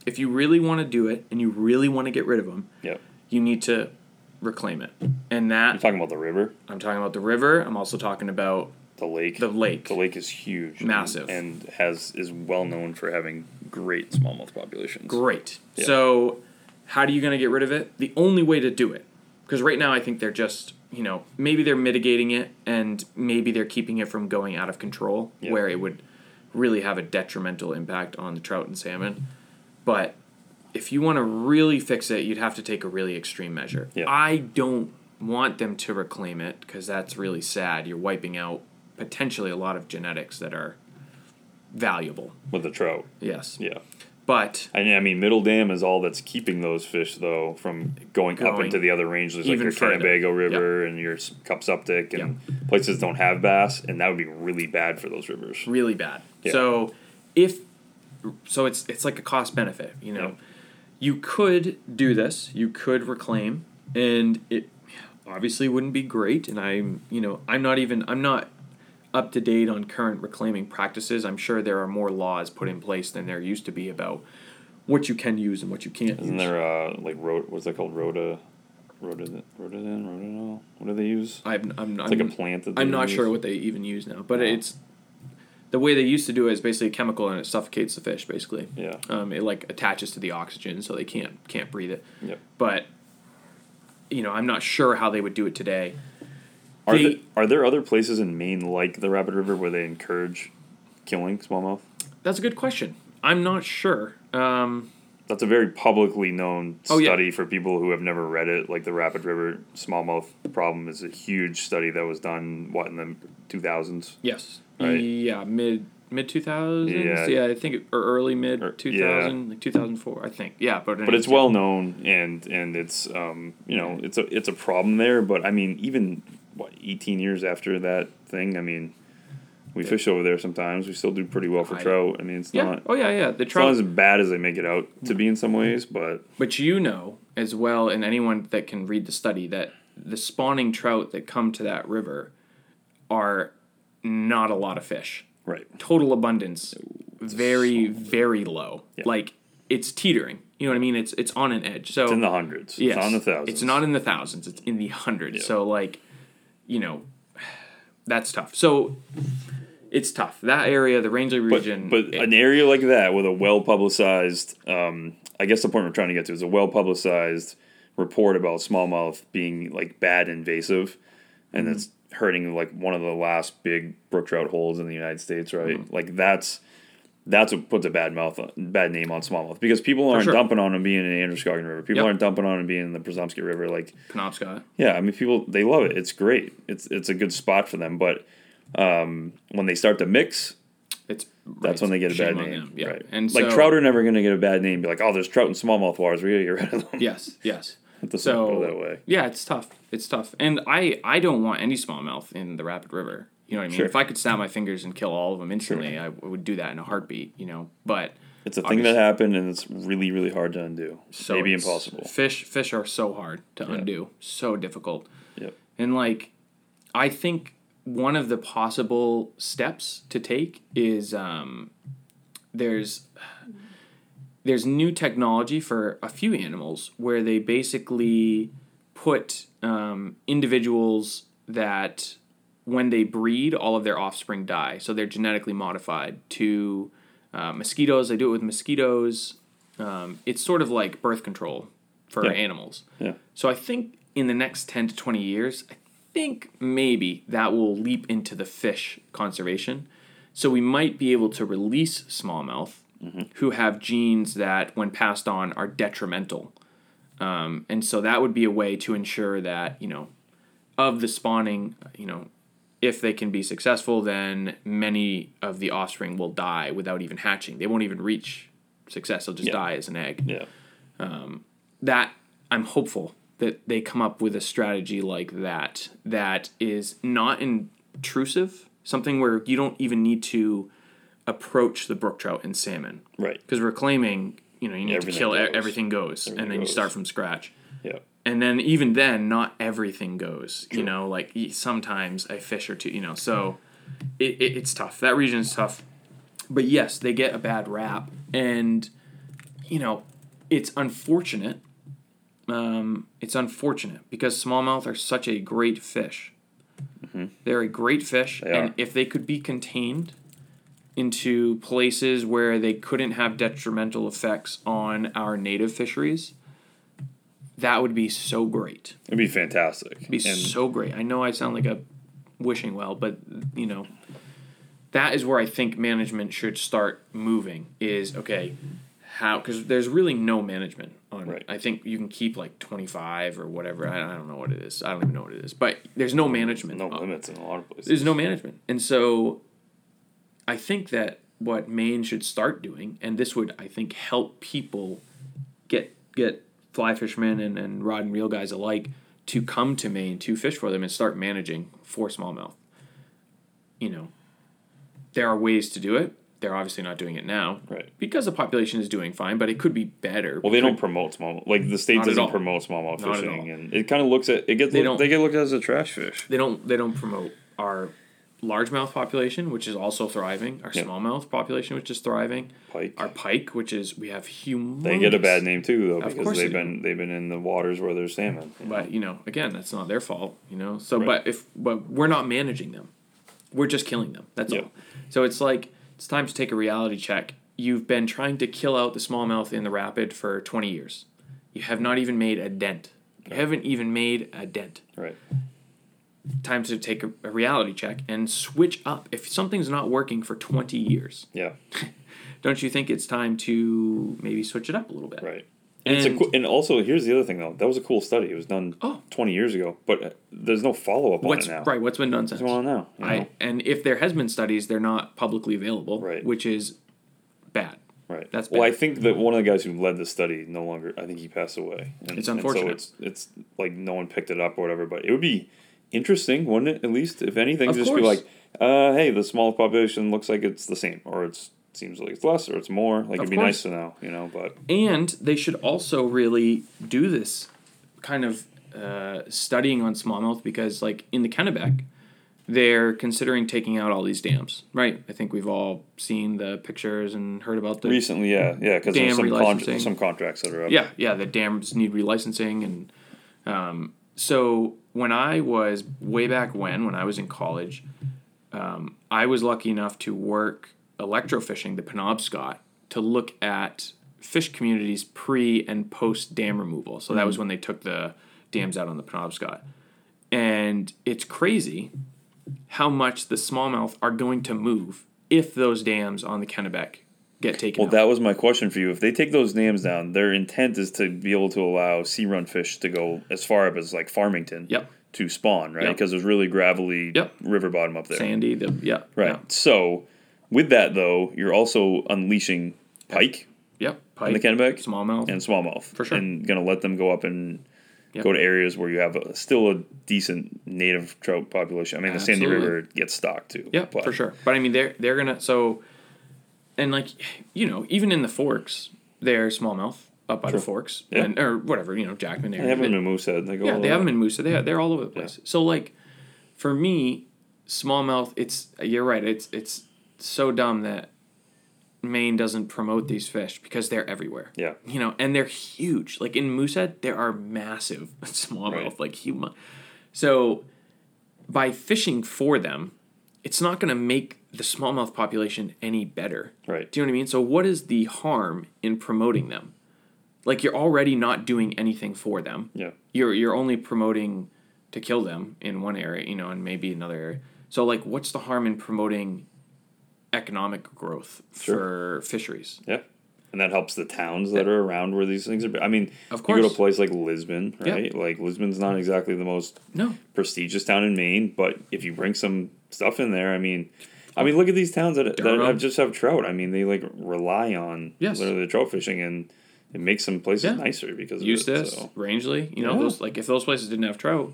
If you really want to do it and you really want to get rid of them, Yep. you need to reclaim it. And You're that talking about the river, I'm talking about the river. I'm also talking about the lake. the lake. The lake is huge, and- Massive. and has is well known for having great smallmouth populations. Great. Yeah. So, how are you going to get rid of it? The only way to do it, because right now I think they're just, you know, maybe they're mitigating it and maybe they're keeping it from going out of control Yeah. where it would really have a detrimental impact on the trout and salmon. But if you want to really fix it, you'd have to take a really extreme measure. Yeah. I don't want them to reclaim it because that's really sad. You're wiping out potentially a lot of genetics that are valuable. with the trout. Yes. Yeah. But And I mean, Middle Dam is all that's keeping those fish though from going, up into the other ranges, like your further. Kennebago River and your Cupsuptic and places don't have bass, and that would be really bad for those rivers. really bad. Yeah. So if so it's it's like a cost benefit, you know. Yeah. You could do this, you could reclaim and it obviously wouldn't be great and I'm, you know, I'm not even I'm not up to date on current reclaiming practices. I'm sure there are more laws put in place than there used to be about what you can use and what you can't Isn't use. there uh like rot what's that called? Rota Rota Rotaden? Rotanol? What do they use? I'm, I'm, It's I'm, like a plant that they I'm not use. sure what they even use now, but Oh. it's the way they used to do it is basically a chemical and it suffocates the fish. Basically, Yeah. um, it like attaches to the oxygen so they can't can't breathe it. Yep. But you know, I'm not sure how they would do it today. Are, there, are there other places in Maine like the Rapid River where they encourage killing smallmouth? That's a good question. I'm not sure. Um, That's a very publicly known Oh, yeah. study for people who have never read it. Like the Rapid River smallmouth problem is a huge study that was done what in the two thousands. yes. Right. Yeah. Mid mid two thousands. Yeah. Yeah. I think or early mid two thousand, like two thousand four. I think. Yeah. But But it's well known and and it's um you know it's a it's a problem there. But I mean even what eighteen years after that thing, I mean we fish over there sometimes. We still do pretty well for I- trout. I mean it's Yeah. not Oh yeah. Yeah. The it's not trout. as bad as they make it out to be in some mm-hmm. ways, but But you know as well, and anyone that can read the study, that the spawning trout that come to that river are not a lot of fish. right. Total abundance, very, very low. Yeah. Like it's teetering. You know what I mean? It's it's on an edge. So It's in the hundreds. yes, It's in the thousands. It's not in the thousands. It's in the hundreds. Yeah. So like, you know, that's tough. So it's tough. That area, the Rangeley but, region. but it- an area like that with a well publicized, um, I guess the point we're trying to get to is a well publicized report about smallmouth being like bad invasive, and Mm-hmm. it's hurting like one of the last big brook trout holes in the United States, right? Mm-hmm. Like that's that's what puts a bad mouth bad name on smallmouth because people aren't sure. dumping on them being in the Androscoggin River. People Yep. aren't dumping on them being in the Presumpscot River. Like Penobscot. yeah, I mean, people they love it. It's great. It's it's a good spot for them. But um, when they start to mix, It's that's when they get a shame bad name. Yeah. Right. And like so, trout are never going to get a bad name. Be like, oh, there's trout in smallmouth waters. We got to get rid of them. Yes. Yes. It doesn't So that way. yeah, it's tough. It's tough, and I I don't want any smallmouth in the Rapid River. You know what I mean? Sure. If I could snap my fingers and kill all of them instantly, I would do that in a heartbeat. You know, but It's a thing that happened, and it's really, really hard to undo. so Maybe impossible. Fish fish are so hard to undo, so difficult. Yep. And like, I think one of the possible steps to take is um, there's there's new technology for a few animals where they basically put um, individuals that when they breed, all of their offspring die. So they're genetically modified to uh, mosquitoes. They do it with mosquitoes. Um, it's sort of like birth control for Yeah. animals. Yeah. So I think in the next 10 to 20 years, I think maybe that will leap into the fish conservation. So we might be able to release smallmouth who have genes that, when passed on, are detrimental. Um, and so that would be a way to ensure that, you know, of the spawning, you know, if they can be successful, then many of the offspring will die without even hatching. They won't even reach success. They'll just Yeah. die as an egg Yeah. Um, that I'm hopeful that they come up with a strategy like that that is not intrusive, something where you don't even need to approach the brook trout and salmon Right. because we're claiming you know you need Everything to kill goes. everything goes and Everything then you start from scratch Yeah. And then even then not everything goes you know like sometimes a fish or two you know so it, it, it's tough. That region is tough. But yes they get a bad rap. And you know it's unfortunate um, it's unfortunate because smallmouth are such a great fish. They're a great fish. They and if they could be contained into places where they couldn't have detrimental effects on our native fisheries that would be so great It'd be fantastic. It'd be and so great. I know I sound like a wishing well, but you know, that is where I think management should start moving. Is okay, how? Because there's really no management on. Right. I think you can keep like 25 or whatever. I, I don't know what it is. I don't even know what it is. But there's no management. no on- limits in a lot of places. there's no management. And so I think that what Maine should start doing, and this would I think help people get get fly fishermen and, and rod and reel guys alike to come to Maine to fish for them and start managing for smallmouth. You know, there are ways to do it. They're obviously not doing it now. Right. Because the population is doing fine, but it could be better. Well, they don't promote small like the state doesn't promote smallmouth fishing, and it kind of looks at it gets They they, don't- they get looked at as a trash fish. they don't they don't promote our largemouth population, which is also thriving. Our Yeah. smallmouth population, which is thriving. Pike. Our pike, which is we have humongous. They get a bad name too, though, because they've they been they've been in the waters where there's salmon. But you know, again, that's not their fault. You know, so Right. but if but we're not managing them, we're just killing them. That's Yeah. all. So it's like it's time to take a reality check. You've been trying to kill out the smallmouth in the rapid for twenty years. You have not even made a dent. You haven't even made a dent. Right. Time to take a, a reality check and switch up. If something's not working for twenty years, Yeah. don't you think it's time to maybe switch it up a little bit? Right. And, it's a And- cool, and also here's the other thing though. That was a cool study. It was done Oh. 20 years ago, but uh, there's no follow up on it now. right? What's been done since? What's going on now? you I and if there has been studies, they're not publicly available, Right. which is bad. Right. That's well. I think that one of the guys who led the study no longer. I think he passed away. And, It's unfortunate. so it's it's like no one picked it up or whatever. But it would be interesting, wouldn't it? At least if anything, Of just be like, uh, hey, the small population looks like it's the same, or it's seems like it's less, or it's more. Like Of it'd be course. nice to know, you know. But And they should also really do this kind of uh, studying on smallmouth because, like in the Kennebec, they're considering taking out all these dams. Right? I think we've all seen the pictures and heard about the recently, yeah, yeah, because there's some con- some contracts that are up. Yeah, yeah, the dams need relicensing, and um, so when I was way back when, when I was in college, um, I was lucky enough to work electrofishing the Penobscot to look at fish communities pre and post dam removal. So that was when they took the dams out on the Penobscot, and it's crazy how much the smallmouth are going to move if those dams on the Kennebec get taken Well, out. that was my question for you. If they take those dams down, their intent is to be able to allow sea run fish to go as far up as like Farmington Yep. to spawn, right? Yep. Because there's really gravelly Yep. river bottom up there. Sandy, the yeah, Right. yeah. So, with that though, you're also unleashing pike Yep, in the Kennebec smallmouth. and smallmouth. For sure. And going to let them go up and Yep. go to areas where you have a, still a decent native trout population. I mean, the Sandy River gets stocked too. yeah, for sure. But I mean, they're they're gonna so, and like you know, even in the forks, they're smallmouth up by the forks Yeah. and or whatever you know, Jackman They have them in Moosehead. They go yeah, they have them in Moosa. They they're all over the place. So like, for me, smallmouth. It's you're right. It's it's so dumb that Maine doesn't promote these fish because they're everywhere. Yeah. you know, and they're huge. Like in Moosehead, there are massive smallmouth, Right. like human. So by fishing for them, it's not going to make the smallmouth population any better. Right. Do you know what I mean? So what is the harm in promoting them? Like you're already not doing anything for them. Yeah. You're you're only promoting to kill them in one area, you know, and maybe another area. So like what's the harm in promoting economic growth for fisheries? Yeah. And that helps the towns that are around where these things are. I mean, Of course. you go to a place like Lisbon, Yeah. right? Like Lisbon's not mm-hmm. exactly the most No. prestigious town in Maine, but if you bring some stuff in there, I mean, I mean, look at these towns that, that have just have trout. I mean, they like rely on Yes. literally the trout fishing, and it makes some places Yeah. nicer because of Eustis, it. So Rangeley, you know, Yeah. those like if those places didn't have trout,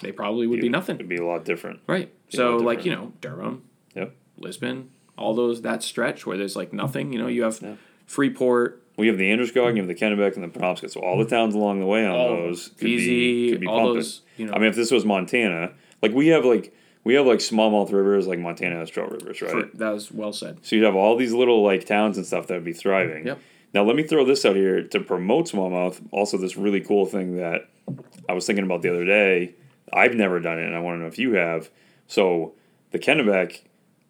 they probably would be nothing. It'd be a lot different. Right. Be So lot like, you know, Durham, Yep. Lisbon, all those that stretch where there's like nothing, you know, you have Yeah. Freeport, We have the Androscoggin, you have the Kennebec, and the Penobscot. So all the towns along the way on All those could be, VZ, could be all pumping. those, you know. I mean, if this was Montana, like we have like we have like smallmouth rivers, like Montana has trout rivers, right? for- that was well said. So you'd have all these little like towns and stuff that would be thriving. Yep. Now let me throw this out here to promote smallmouth. Also, this really cool thing that I was thinking about the other day. I've never done it, and I want to know if you have. So the Kennebec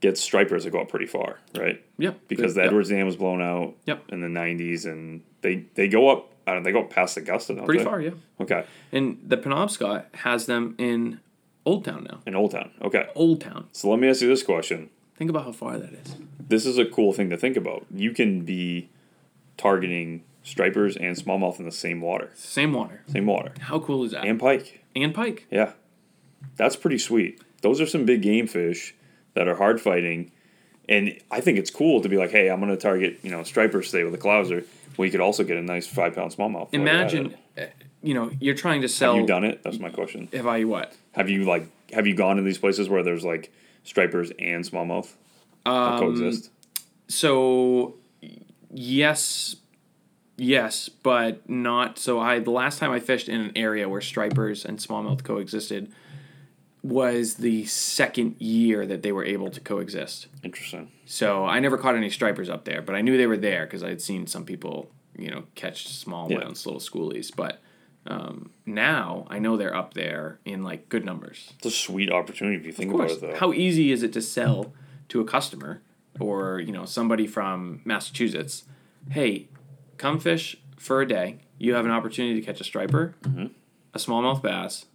gets stripers that go up pretty far, right? Yep. Because the Yep. Edwards Dam was blown out Yep. in the '90s, and they they go up. I don't, they go up past Augusta, Pretty they? far, yeah. Okay, And the Penobscot has them in Old Town now. in Old Town. Okay, Old Town. so let me ask you this question. Think about how far that is. this is a cool thing to think about. You can be targeting stripers and smallmouth in the same water, Same water. same water, How cool is that? and pike. and pike. Yeah, that's pretty sweet. Those are some big game fish that are hard fighting, and I think it's cool to be like, hey, I'm going to target you know stripers today with a clouser. Well, you could also get a nice five pound smallmouth. while you're at Imagine, you know, you're trying to sell. Have you done it? That's my question. Have I what? Have you like have you gone to these places where there's like stripers and smallmouth Um, coexist? So, yes, yes, but not. So I the last time I fished in an area where stripers and smallmouth coexisted, was the second year that they were able to coexist. Interesting. So I never caught any stripers up there, but I knew they were there because I had seen some people, you know, catch small Yeah. ones, little schoolies. But um, now I know they're up there in like good numbers. It's a sweet opportunity if you think about it, though. How easy is it to sell to a customer or you know somebody from Massachusetts? Hey, come fish for a day. You have an opportunity to catch a striper, Mm-hmm. a smallmouth bass,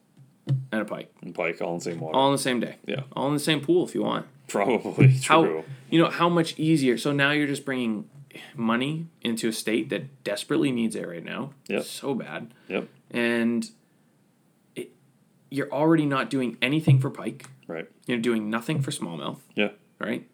and a pike, and pike all in the same water. all in the same day. Yeah. all in the same pool if you want. Probably How true. you know how much easier? So now you're just bringing money into a state that desperately needs it right now. Yep. so bad, Yep. and it, you're already not doing anything for pike. Right. You're doing nothing for smallmouth, Yeah. right?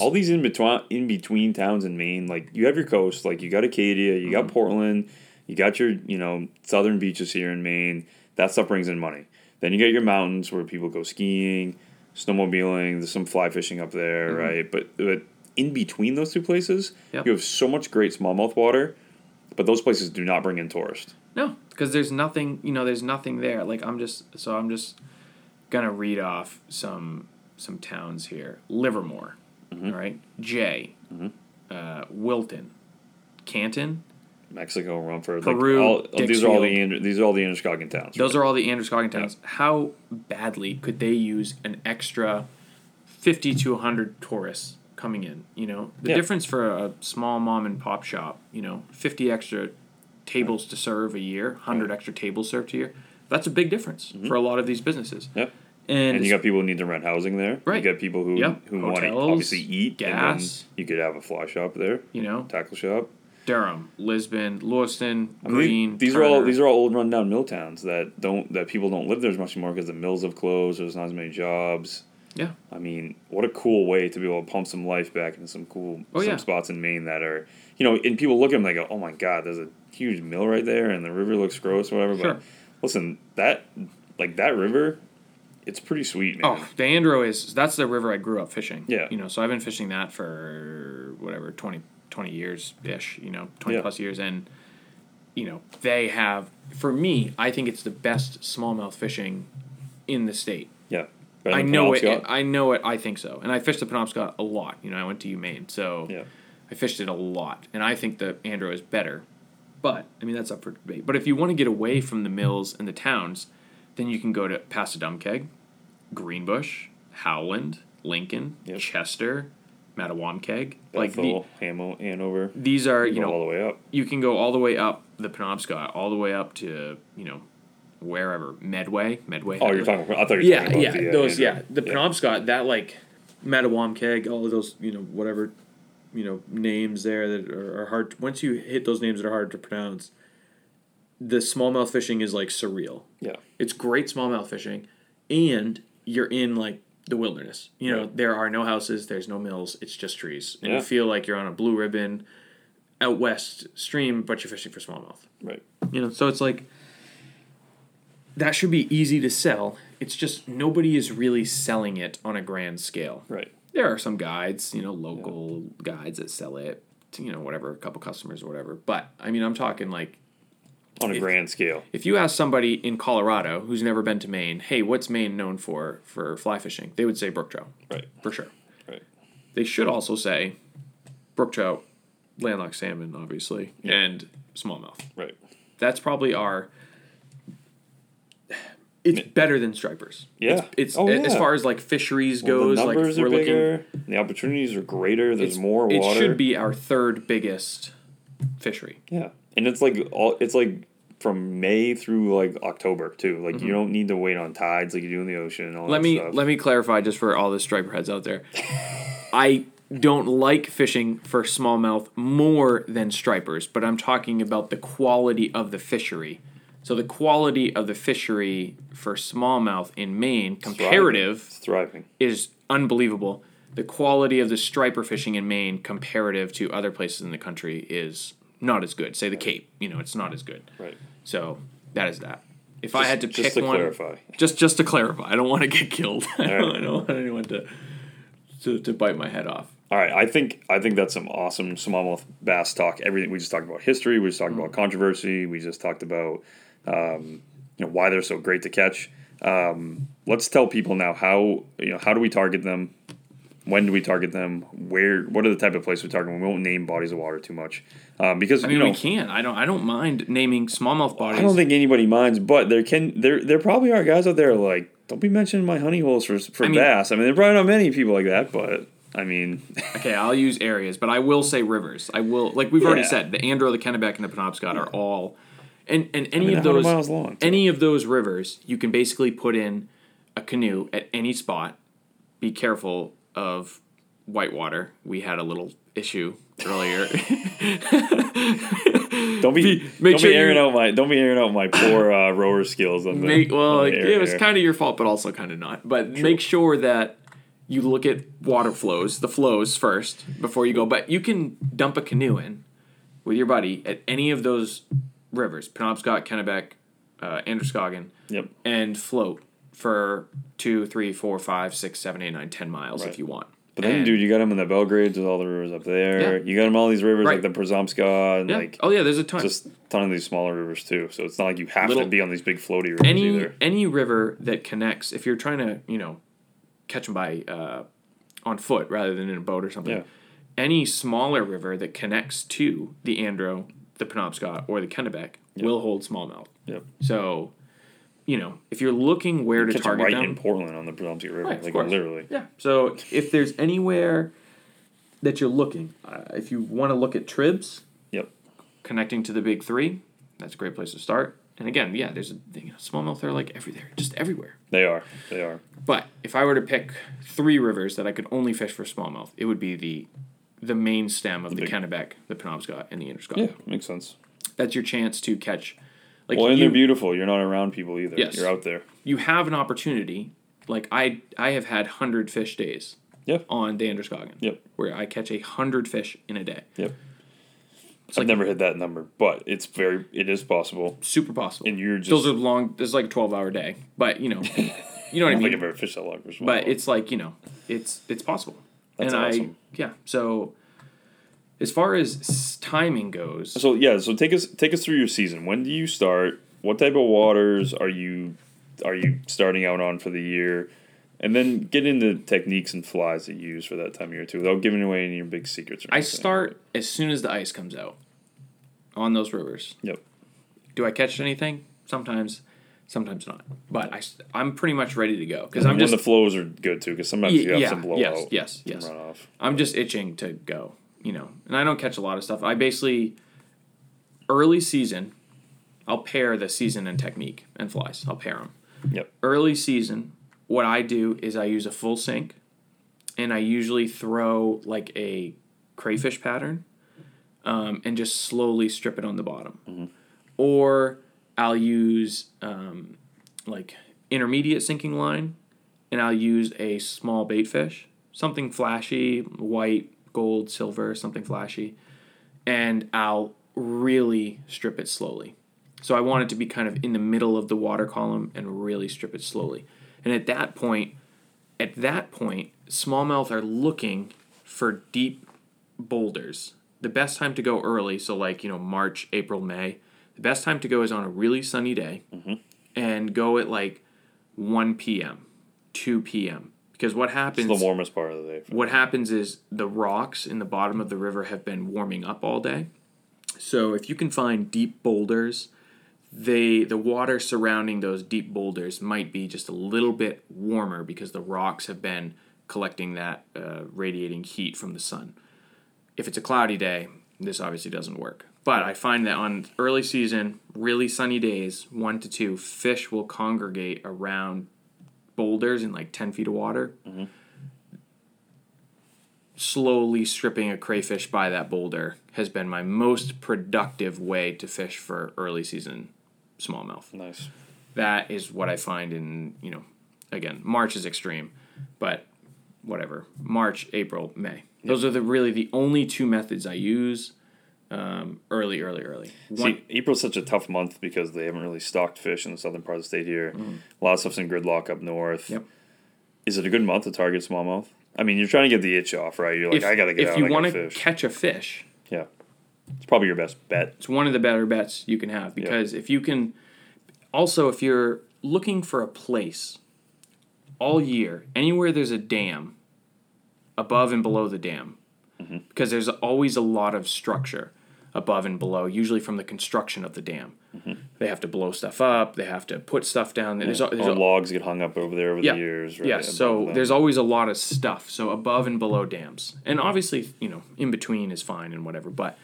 all these in between in between towns in Maine, like you have your coast, like you got Acadia, you Mm-hmm. got Portland, you got your you know southern beaches here in Maine. That stuff brings in money. Then you get your mountains where people go skiing, snowmobiling. There's some fly fishing up there, Mm-hmm. right? But but in between those two places, Yep. you have so much great smallmouth water, but those places do not bring in tourists. No, because there's nothing. You know, there's nothing there. Like I'm just so I'm just gonna read off some some towns here. Livermore, Mm-hmm. all right. Jay, uh, Wilton, Canton. Mexico, Rumford, Peru, like all, these are all the. Ander- these are all the Androscoggin towns. Those are all the Androscoggin towns. How badly could they use an extra fifty to hundred tourists coming in? You know, the Yeah. difference for a small mom and pop shop. You know, fifty extra tables to serve a year, hundred extra tables served a year. That's a big difference for a lot of these businesses. Yep. And, Mm-hmm. And you got people who need to rent housing there. Right. You got people who Yep. who want to obviously eat. gas. You could have a fly shop there, you know, tackle shop. Durham, Lisbon, Lewiston, I mean, Greene. these are all these are all old rundown mill towns that don't that people don't live there as much anymore because the mills have closed. There's not as many jobs. Yeah. I mean, what a cool way to be able to pump some life back into some cool Oh, some yeah. spots in Maine that are you know, and people look at them and they go, "Oh my God, there's a huge mill right there, and the river looks gross, or whatever." Sure. But listen, that like that river, it's pretty sweet, man. Oh, the Andro is that's the river I grew up fishing. Yeah. You know, so I've been fishing that for whatever 20, 20 years ish. You know, twenty Yeah. plus years, and you know they have. For me, I think it's the best smallmouth fishing in the state. yeah. Better I know it. I know it. I think so. And I fished the Penobscot a lot. You know, I went to UMaine, so Yeah. I fished it a lot, and I think the Andro is better. But I mean, that's up for debate. But if you want to get away from the mills and the towns, then you can go to Passadumkeag, Greenbush, Howland, Lincoln, Yep. Chester, Mattawamkeag. Like the, Hamo, Hanover. these are You you know all the way up. you can go all the way up the Penobscot, all the way up to you know wherever Medway, Medway. Oh, you're talking. I thought you were yeah, talking yeah, about the, uh, those, yeah, the Penobscot, that like Mattawamkeag, all of those, you know, whatever, you know, names there that are, are hard. once you hit those names that are hard to pronounce, the smallmouth fishing is like surreal. Yeah. It's great smallmouth fishing, and you're in like the wilderness. You know, Right. there are no houses, there's no mills, it's just trees, and Yeah. you feel like you're on a blue ribbon out west stream, but you're fishing for smallmouth. Right. You know, so it's like that should be easy to sell. It's just nobody is really selling it on a grand scale. Right. There are some guides, you know, local guides that sell it to, you know, whatever, a couple customers or whatever. But I mean, I'm talking like On a If- grand scale. if you ask somebody in Colorado who's never been to Maine, hey, what's Maine known for for fly fishing? They would say brook trout, Right. for sure. Right. They should also say brook trout, landlocked salmon, obviously, and smallmouth. Right. That's probably our. It's better than stripers. Yeah. It's, it's Oh, as far as like fisheries Well, goes. the like we're are looking. bigger. The opportunities are greater. There's more It should be our third biggest fishery. Yeah, and it's like all. It's like from May through like October too. Like you don't need to wait on tides like you do in the ocean and all Mm-hmm. Let me stuff. let me clarify just for all the striper heads out there. I don't like fishing for smallmouth more than stripers, but I'm talking about the quality of the fishery. So the quality of the fishery for smallmouth in Maine, comparative, It's thriving. is unbelievable. The quality of the striper fishing in Maine, comparative to other places in the country, is not as good. Say the Cape, you know, it's not as good. Right. So that is that. If I had to just pick to one, clarify. just just to clarify, I don't want to get killed. I, don't, right. I don't want anyone to, to to bite my head off. All right, I think I think that's some awesome smallmouth bass talk. Everything we just talked about history, we just talked Mm. about controversy, we just talked about um, you know why they're so great to catch. Um, let's tell people now how you know how do we target them? When do we target them? Where? What are the type of places we target? them? We won't name bodies of water too much um, because I mean, you know we can. I don't. I don't mind naming smallmouth bodies. I don't think anybody minds, but there can there there probably are guys out there like don't be mentioning my honey holes for for I mean- bass. I mean, there probably not many people like that, but I mean, Okay, I'll use areas, but I will say rivers. I will like we've already said the Andro, the Kennebec, and the Penobscot are all, and and any mean, of those miles long, any of those rivers you can basically put in a canoe at any spot. Be careful of whitewater. We had a little issue earlier. don't be, make don't sure be airing you- out my don't be airing out my poor uh, rower skills on the, make well, on the air it was kind of your fault, but also kind of not. But make sure that you look at water flows, the flows first before you go. But you can dump a canoe in with your buddy at any of those rivers, Penobscot, Kennebec, uh, Androscoggin, Yep. and float for two, three, four, five, six, seven, eight, nine, ten miles Right. if you want. But then, And- dude, you got them in the Belgrades with all the rivers up there. Yeah. You got them all these rivers Right. like the Presumpscot and yeah. like oh yeah, there's a ton. just a ton of these smaller rivers too. So it's not like you have Little- to be on these big floaty rivers any either. any river that connects if you're trying to you know catch them by uh, on foot rather than in a boat or something Yeah. any smaller river that connects to the andro the penobscot or the kennebec will hold smallmouth Yep. so you know if you're looking where to Catch 'em target right them in Portland on the Presumpscot River, Right, like literally. yeah so if there's anywhere that you're looking uh, if you want to look at tribs Yep. connecting to the big three that's a great place to start and again yeah there's a you know, smallmouth are like everywhere just everywhere They are. They are. But if I were to pick three rivers that I could only fish for smallmouth, it would be the the main stem of the, big- Kennebec, the Penobscot, and the Androscoggin. Yeah, makes sense. That's your chance to catch. Like Well, and you, they're beautiful. You're not around people either. Yes. You're out there. you have an opportunity. Like I, I have had hundred fish days Yeah. on the Androscoggin. Yep. Where I catch a hundred fish in a day. Yep. It's I've like never hit that number, but it's very it is possible. super possible. And you're just Those are long. This is like a twelve hour day, but you know, you know what I mean. I've ever fished that long for but it's like you know it's it's possible That's and awesome. i yeah so as far as timing goes So yeah, so take us take us through your season. When do you start? What type of waters are you are you starting out on for the year? And then get into techniques and flies that you use for that time of year too, without giving away any of your big secrets. Or i start as soon as the ice comes out on those rivers Yep. do i catch anything sometimes sometimes not but I, am pretty much ready to go because i'm when just the flows are good too, because sometimes you have yeah, some blowout. yes, yes, yes. Runoff. I'm just itching to go, you know. And I don't catch a lot of stuff. I basically early season, I'll pair the season and technique and flies. I'll pair them. Yep. Early season, what I do is I use a full sink, and I usually throw like a crayfish pattern, um, and just slowly strip it on the bottom, or I'll use um, like intermediate sinking line, and I'll use a small bait fish, something flashy, white, gold, silver, something flashy, and I'll really strip it slowly. So I want it to be kind of in the middle of the water column and really strip it slowly. And at that point, at that point, smallmouth are looking for deep boulders. The best time to go early, so like, you know, March, April, May, the best time to go is on a really sunny day and go at like 1 p.m., 2 p.m. Because what happens It's the warmest part of the day. what happens is the rocks in the bottom of the river have been warming up all day. So if you can find deep boulders, they the water surrounding those deep boulders might be just a little bit warmer because the rocks have been collecting that uh, radiating heat from the sun. If it's a cloudy day, this obviously doesn't work. But I find that on early season, really sunny days, one to two, fish will congregate around boulders in like 10 feet of water mm-hmm. slowly stripping a crayfish by that boulder has been my most productive way to fish for early season smallmouth. Nice. That is what I find in, you know, again, March is extreme, but whatever. March, April, May. Those are the really the only two methods I use um, early, early, early. One, See, April's such a tough month because they haven't really stocked fish in the southern part of the state here. A lot of stuff's in gridlock up north. Mm. Yep. Is it a good month to target smallmouth? I mean, you're trying to get the itch off, right? You're like, if, I gotta get if out. you want to catch a fish, yeah, it's probably your best bet. it's one of the better bets you can have because if you can also if you're looking for a place all year, anywhere there's a dam, above and below the dam, because there's always a lot of structure above and below, usually from the construction of the dam. They have to blow stuff up. They have to put stuff down. There's, there's All a- logs get hung up over there over yeah. the years. Right? Yes. So them. there's always a lot of stuff. So above and below dams, and obviously, you know, in between is fine and whatever. But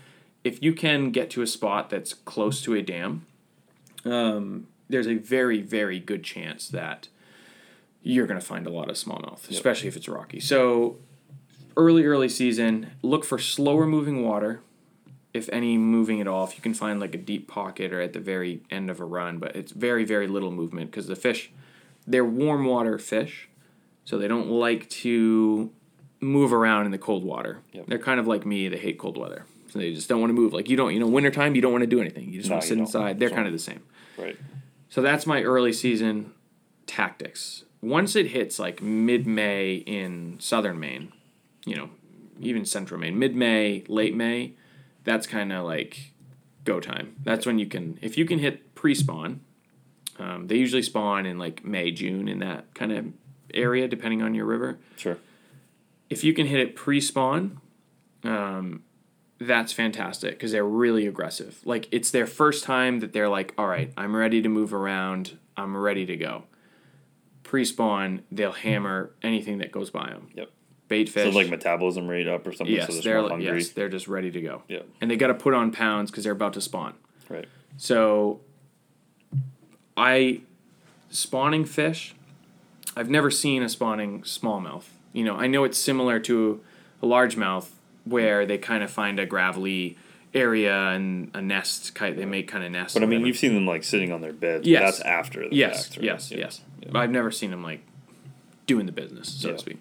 if you can get to a spot that's close to a dam, um, there's a very, very good chance that you're going to find a lot of smallmouth, especially if it's rocky. So early, early season, look for slower moving water. If any moving at all, if you can find like a deep pocket or at the very end of a run, but it's very, very little movement because the fish, they're warm water fish, so they don't like to move around in the cold water. Yep. They're kind of like me; they hate cold weather, so they just don't want to move. Like you don't, you know, wintertime, you don't want to do anything. You just No, want to sit inside. They're So- kind of the same. right. So that's my early season tactics. Once it hits like mid May in southern Maine, you know, even central Maine, mid May, late May, that's kind of like go time. That's when you can, if you can hit pre spawn, um, they usually spawn in like May, June in that kind of area, depending on your river. Sure. If you can hit it pre spawn, um, that's fantastic because they're really aggressive. Like it's their first time that they're like, all right, I'm ready to move around. I'm ready to go. Pre spawn, they'll hammer anything that goes by them. Yep. Bait So fish. like metabolism rate up or something. yes, so they're, they're yes, they're just ready to go. Yeah. And they got to put on pounds because they're about to spawn. Right. So I spawning fish, I've never seen a spawning smallmouth. You know, I know it's similar to a largemouth where they kind of find a gravelly area and a nest kind they make kind of nests. But I mean, whatever. you've seen them like sitting on their beds. Yes. That's after the yes, fact. right? yes, Yeah. yes. Yeah. But I've never seen them like doing the business, so Yeah. to speak.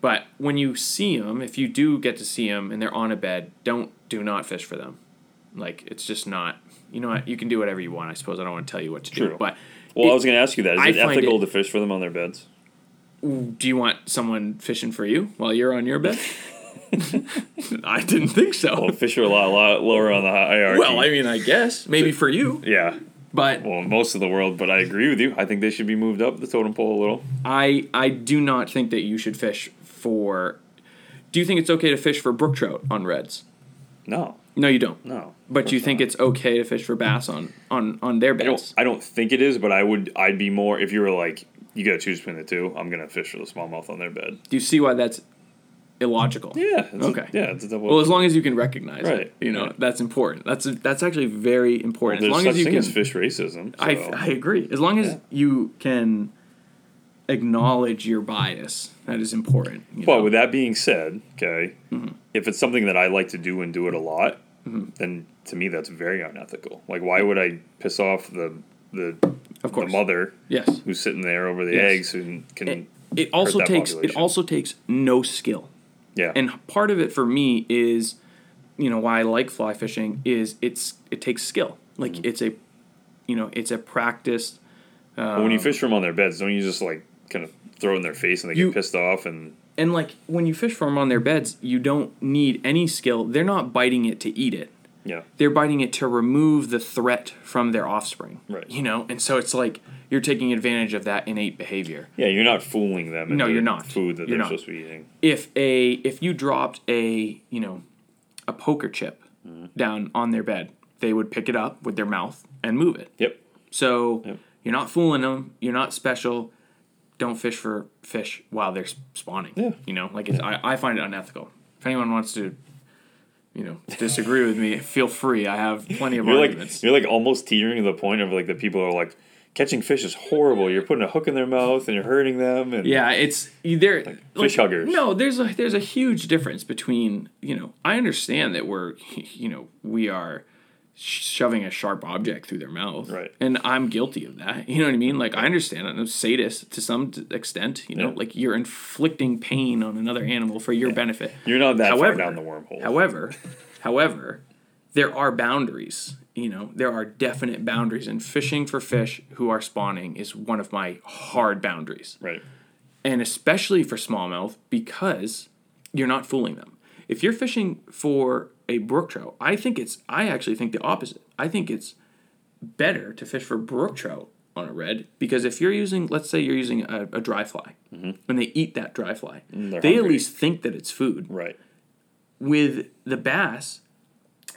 But when you see them, if you do get to see them and they're on a bed, don't do not fish for them. Like it's just not. You know what? You can do whatever you want. I suppose I don't want to tell you what to do. True. But Well, it- I was going to ask you that. Is I it ethical it- to fish for them on their beds? do you want someone fishing for you while you're on your bed? I didn't think so. Well, fish are a lot, lot lower on the hierarchy. Well, I mean, I guess maybe for you, yeah. but Well, most of the world, but I agree with you. I think they should be moved up the totem pole a little. I I do not think that you should fish for. Do you think it's okay to fish for brook trout on redds? No, No, you don't. no. But you think it's okay to fish for bass on on on their I don't. beds? I don't think it is, but I would. I'd be more if you were like, you got to choose between the two. I'm gonna fish for the smallmouth on their bed. Do you see why that's illogical? Yeah. it's a- Okay. yeah, it's a double. Well, as long as you can recognize Right, it, you know right. that's important. That's that's actually very important. there's as long as you can, as fish racism. I, I agree. As long as Yeah. you can acknowledge your bias, that is important. you But know? with that being said, okay, Mm-hmm. if it's something that I like to do and do it a lot, then to me that's very unethical. Like, why would I piss off the the, of course. the mother yes. who's sitting there over the Yes. eggs and can It, it also takes it also takes no skill. yeah And part of it for me is, you know, why I like fly fishing is it's it takes skill. Like Mm-hmm. it's a, you know, it's a practice. But when you fish from on their beds, don't you just like kind of throw in their face and they You- get pissed off and And like when you fish for them on their beds, you don't need any skill. They're not biting it to eat it. yeah, they're biting it to remove the threat from their offspring. Right. You know, and so it's like you're taking advantage of that innate behavior. yeah, you're not fooling them. No, you're not. Food that You're they're not. supposed to be eating. If a if you dropped a you know a poker chip Mm-hmm. down on their bed, they would pick it up with their mouth and move it. Yep. So Yep. you're not fooling them. You're not special. Don't fish for fish while they're spawning. Yeah. You know, like it's, I, I find it unethical. If anyone wants to, you know, disagree with me, feel free. I have plenty of You're like arguments. you're like almost teetering to the point of like the people are like catching fish is horrible. You're putting a hook in their mouth and you're hurting them. And Yeah, it's there. Like, fish huggers. No, there's a there's a huge difference between you know. I understand that we're you know we are sh- shoving a sharp object through their mouth, Right. And I'm guilty of that. You know what I mean? Like I understand. I'm a sadist to some extent. You know, Yeah. like you're inflicting pain on another animal for your benefit. you're not that However, far down the wormhole. However, however, there are boundaries. You know, there are definite boundaries, and fishing for fish who are spawning is one of my hard boundaries right. and especially for smallmouth because you're not fooling them. If you're fishing for a brook trout, I think it's I actually think the opposite. I think it's better to fish for brook trout on a redd because if you're using, let's say you're using a, a dry fly, and they eat that dry fly, Mm-hmm. they're they at least think that it's food. Right. With the bass,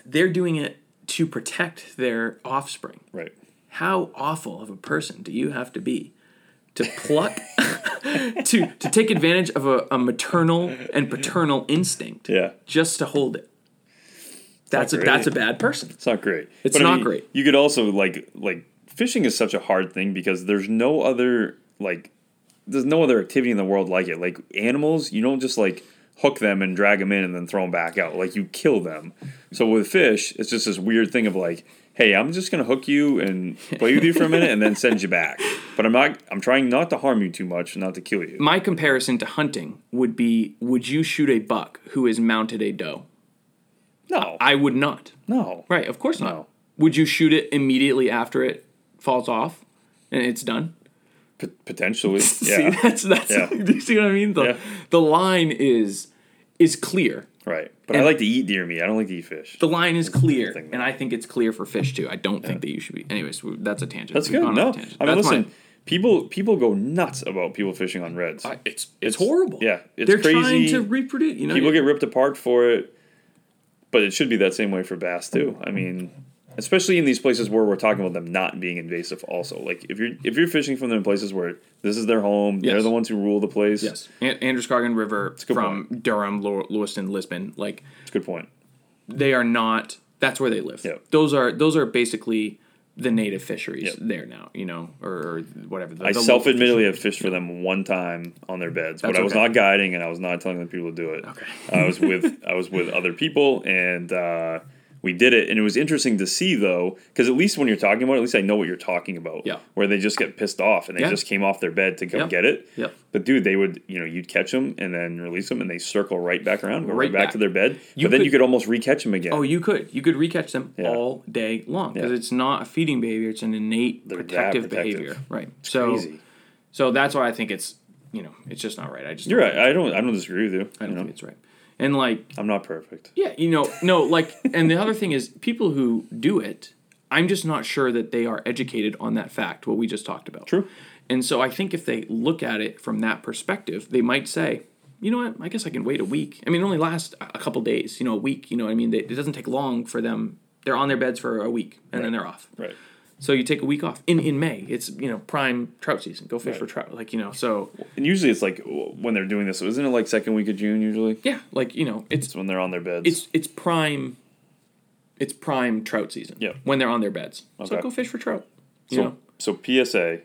they're doing it to protect their offspring. Right. How awful of a person do you have to be to pluck to to take advantage of a, a maternal and paternal instinct Yeah. just to hold it? That's a great. that's a bad person. It's not great. It's not great. You could also like like fishing is such a hard thing because there's no other like there's no other activity in the world like it. Like animals, you don't just like hook them and drag them in and then throw them back out. Like you kill them. So with fish, it's just this weird thing of like, hey, I'm just gonna hook you and play with you for a minute and then send you back. But I'm not. I'm trying not to harm you too much, not to kill you. My comparison to hunting would be: Would you shoot a buck who has mounted a doe? No. I would not. no. Right, of course not. No. Would you shoot it immediately after it falls off and it's done? P- potentially. See, Yeah. that's that's. Yeah. Do you see what I mean? The Yeah. the line is is clear. right. But I like to eat deer meat. I don't like to eat fish. The line is clear, thing, and I think it's clear for fish too. I don't think that you should be. Anyways, that's a tangent. That's We've good. No. I mean, That's listen. People people go nuts about people fishing on redds. I- it's, it's horrible. yeah, it's they're crazy. trying to reproduce. You know, people get ripped apart for it, but it should be that same way for bass too. I mean, especially in these places where we're talking about them not being invasive. Also, like if you're if you're fishing from them in places where this is their home, they're the ones who rule the place. yes, An- Androscoggin River from Durham, Lew- Lewiston, Lisbon. Like it's a good point. they are not. That's where they live. Yeah. Those are those are basically the native fisheries Yeah. there now. You know, or, or whatever. The, I self admittedly have fished for them one time on their beds, but That's I was okay. not guiding and I was not telling the people to do it. Okay. I was with I was with other people and uh, we did it, and it was interesting to see though, because at least when you're talking about it, at least I know what you're talking about. Yeah. Where they just get pissed off and they Yeah. just came off their bed to go Yeah. get it. Yep. But dude, they would you know you'd catch them and then release them and they circle right back around, go right, Right back, back. to their bed. You but then you could almost re-catch them again. Oh, you could. You could recatch them Yeah. all day long because Yeah. it's not a feeding behavior; it's an innate protective, protective. behavior. Right. so, Crazy. so that's why I think it's you know it's just not right. I just You're don't right. I don't I don't disagree with you. I don't you know? think it's right. And like I'm not perfect. yeah, you know, no, like, and the other thing is people who do it. I'm just not sure that they are educated on that fact. What we just talked about. True. And so I think if they look at it from that perspective, they might say, you know what, I guess I can wait a week. I mean, it only lasts a couple days, you know, a week. You know what I mean? They, it doesn't take long for them. They're on their beds for a week and then they're off. Right. So you take a week off in in May. It's you know prime trout season. Go fish for trout. Like you know, so And usually it's like when they're doing this, isn't it like second week of June usually? yeah, like you know, it's It's when they're on their beds. it's it's prime. It's prime trout season. Yeah. when they're on their beds. So go fish for trout. You so, know, so PSA,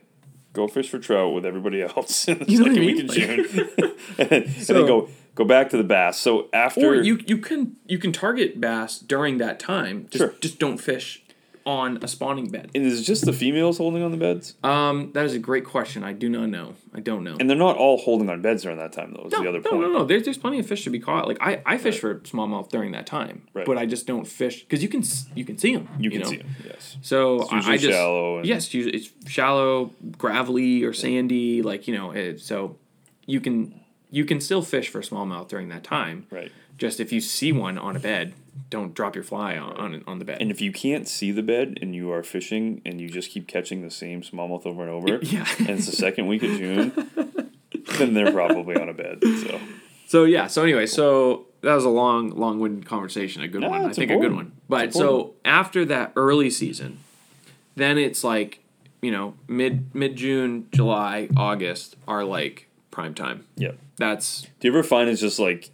go fish for trout with everybody else in the You know what I second mean? week of June, and, then, and then go go back to the bass. So after or you you can you can target bass during that time. Just Sure. just don't fish on a spawning bed. and is it just the females holding on the beds, Um, that is a great question. I do not know. I don't know. and they're not all holding on beds during that time though. Is no, the other no, point? no, no. There's there's plenty of fish to be caught. Like I, I fish for smallmouth during that time, Right. but I just don't fish because you can you can see them. You can know? see them. Yes. So It's I just shallow and- yes, it's shallow, gravelly or sandy. Like you know, it, so you can you can still fish for smallmouth during that time. Right. Just if you see one on a bed, don't drop your fly on on, on the bed. And if you can't see the bed and you are fishing and you just keep catching the same smallmouth over and over, Yeah. and it's the second week of June, then they're probably on a bed. So So yeah. So anyway, so that was a long, long-winded conversation. A good No, one. I think a good one. But so after that early season, then it's like you know mid mid June, July, August are like prime time. yeah. That's Do you ever find it's just like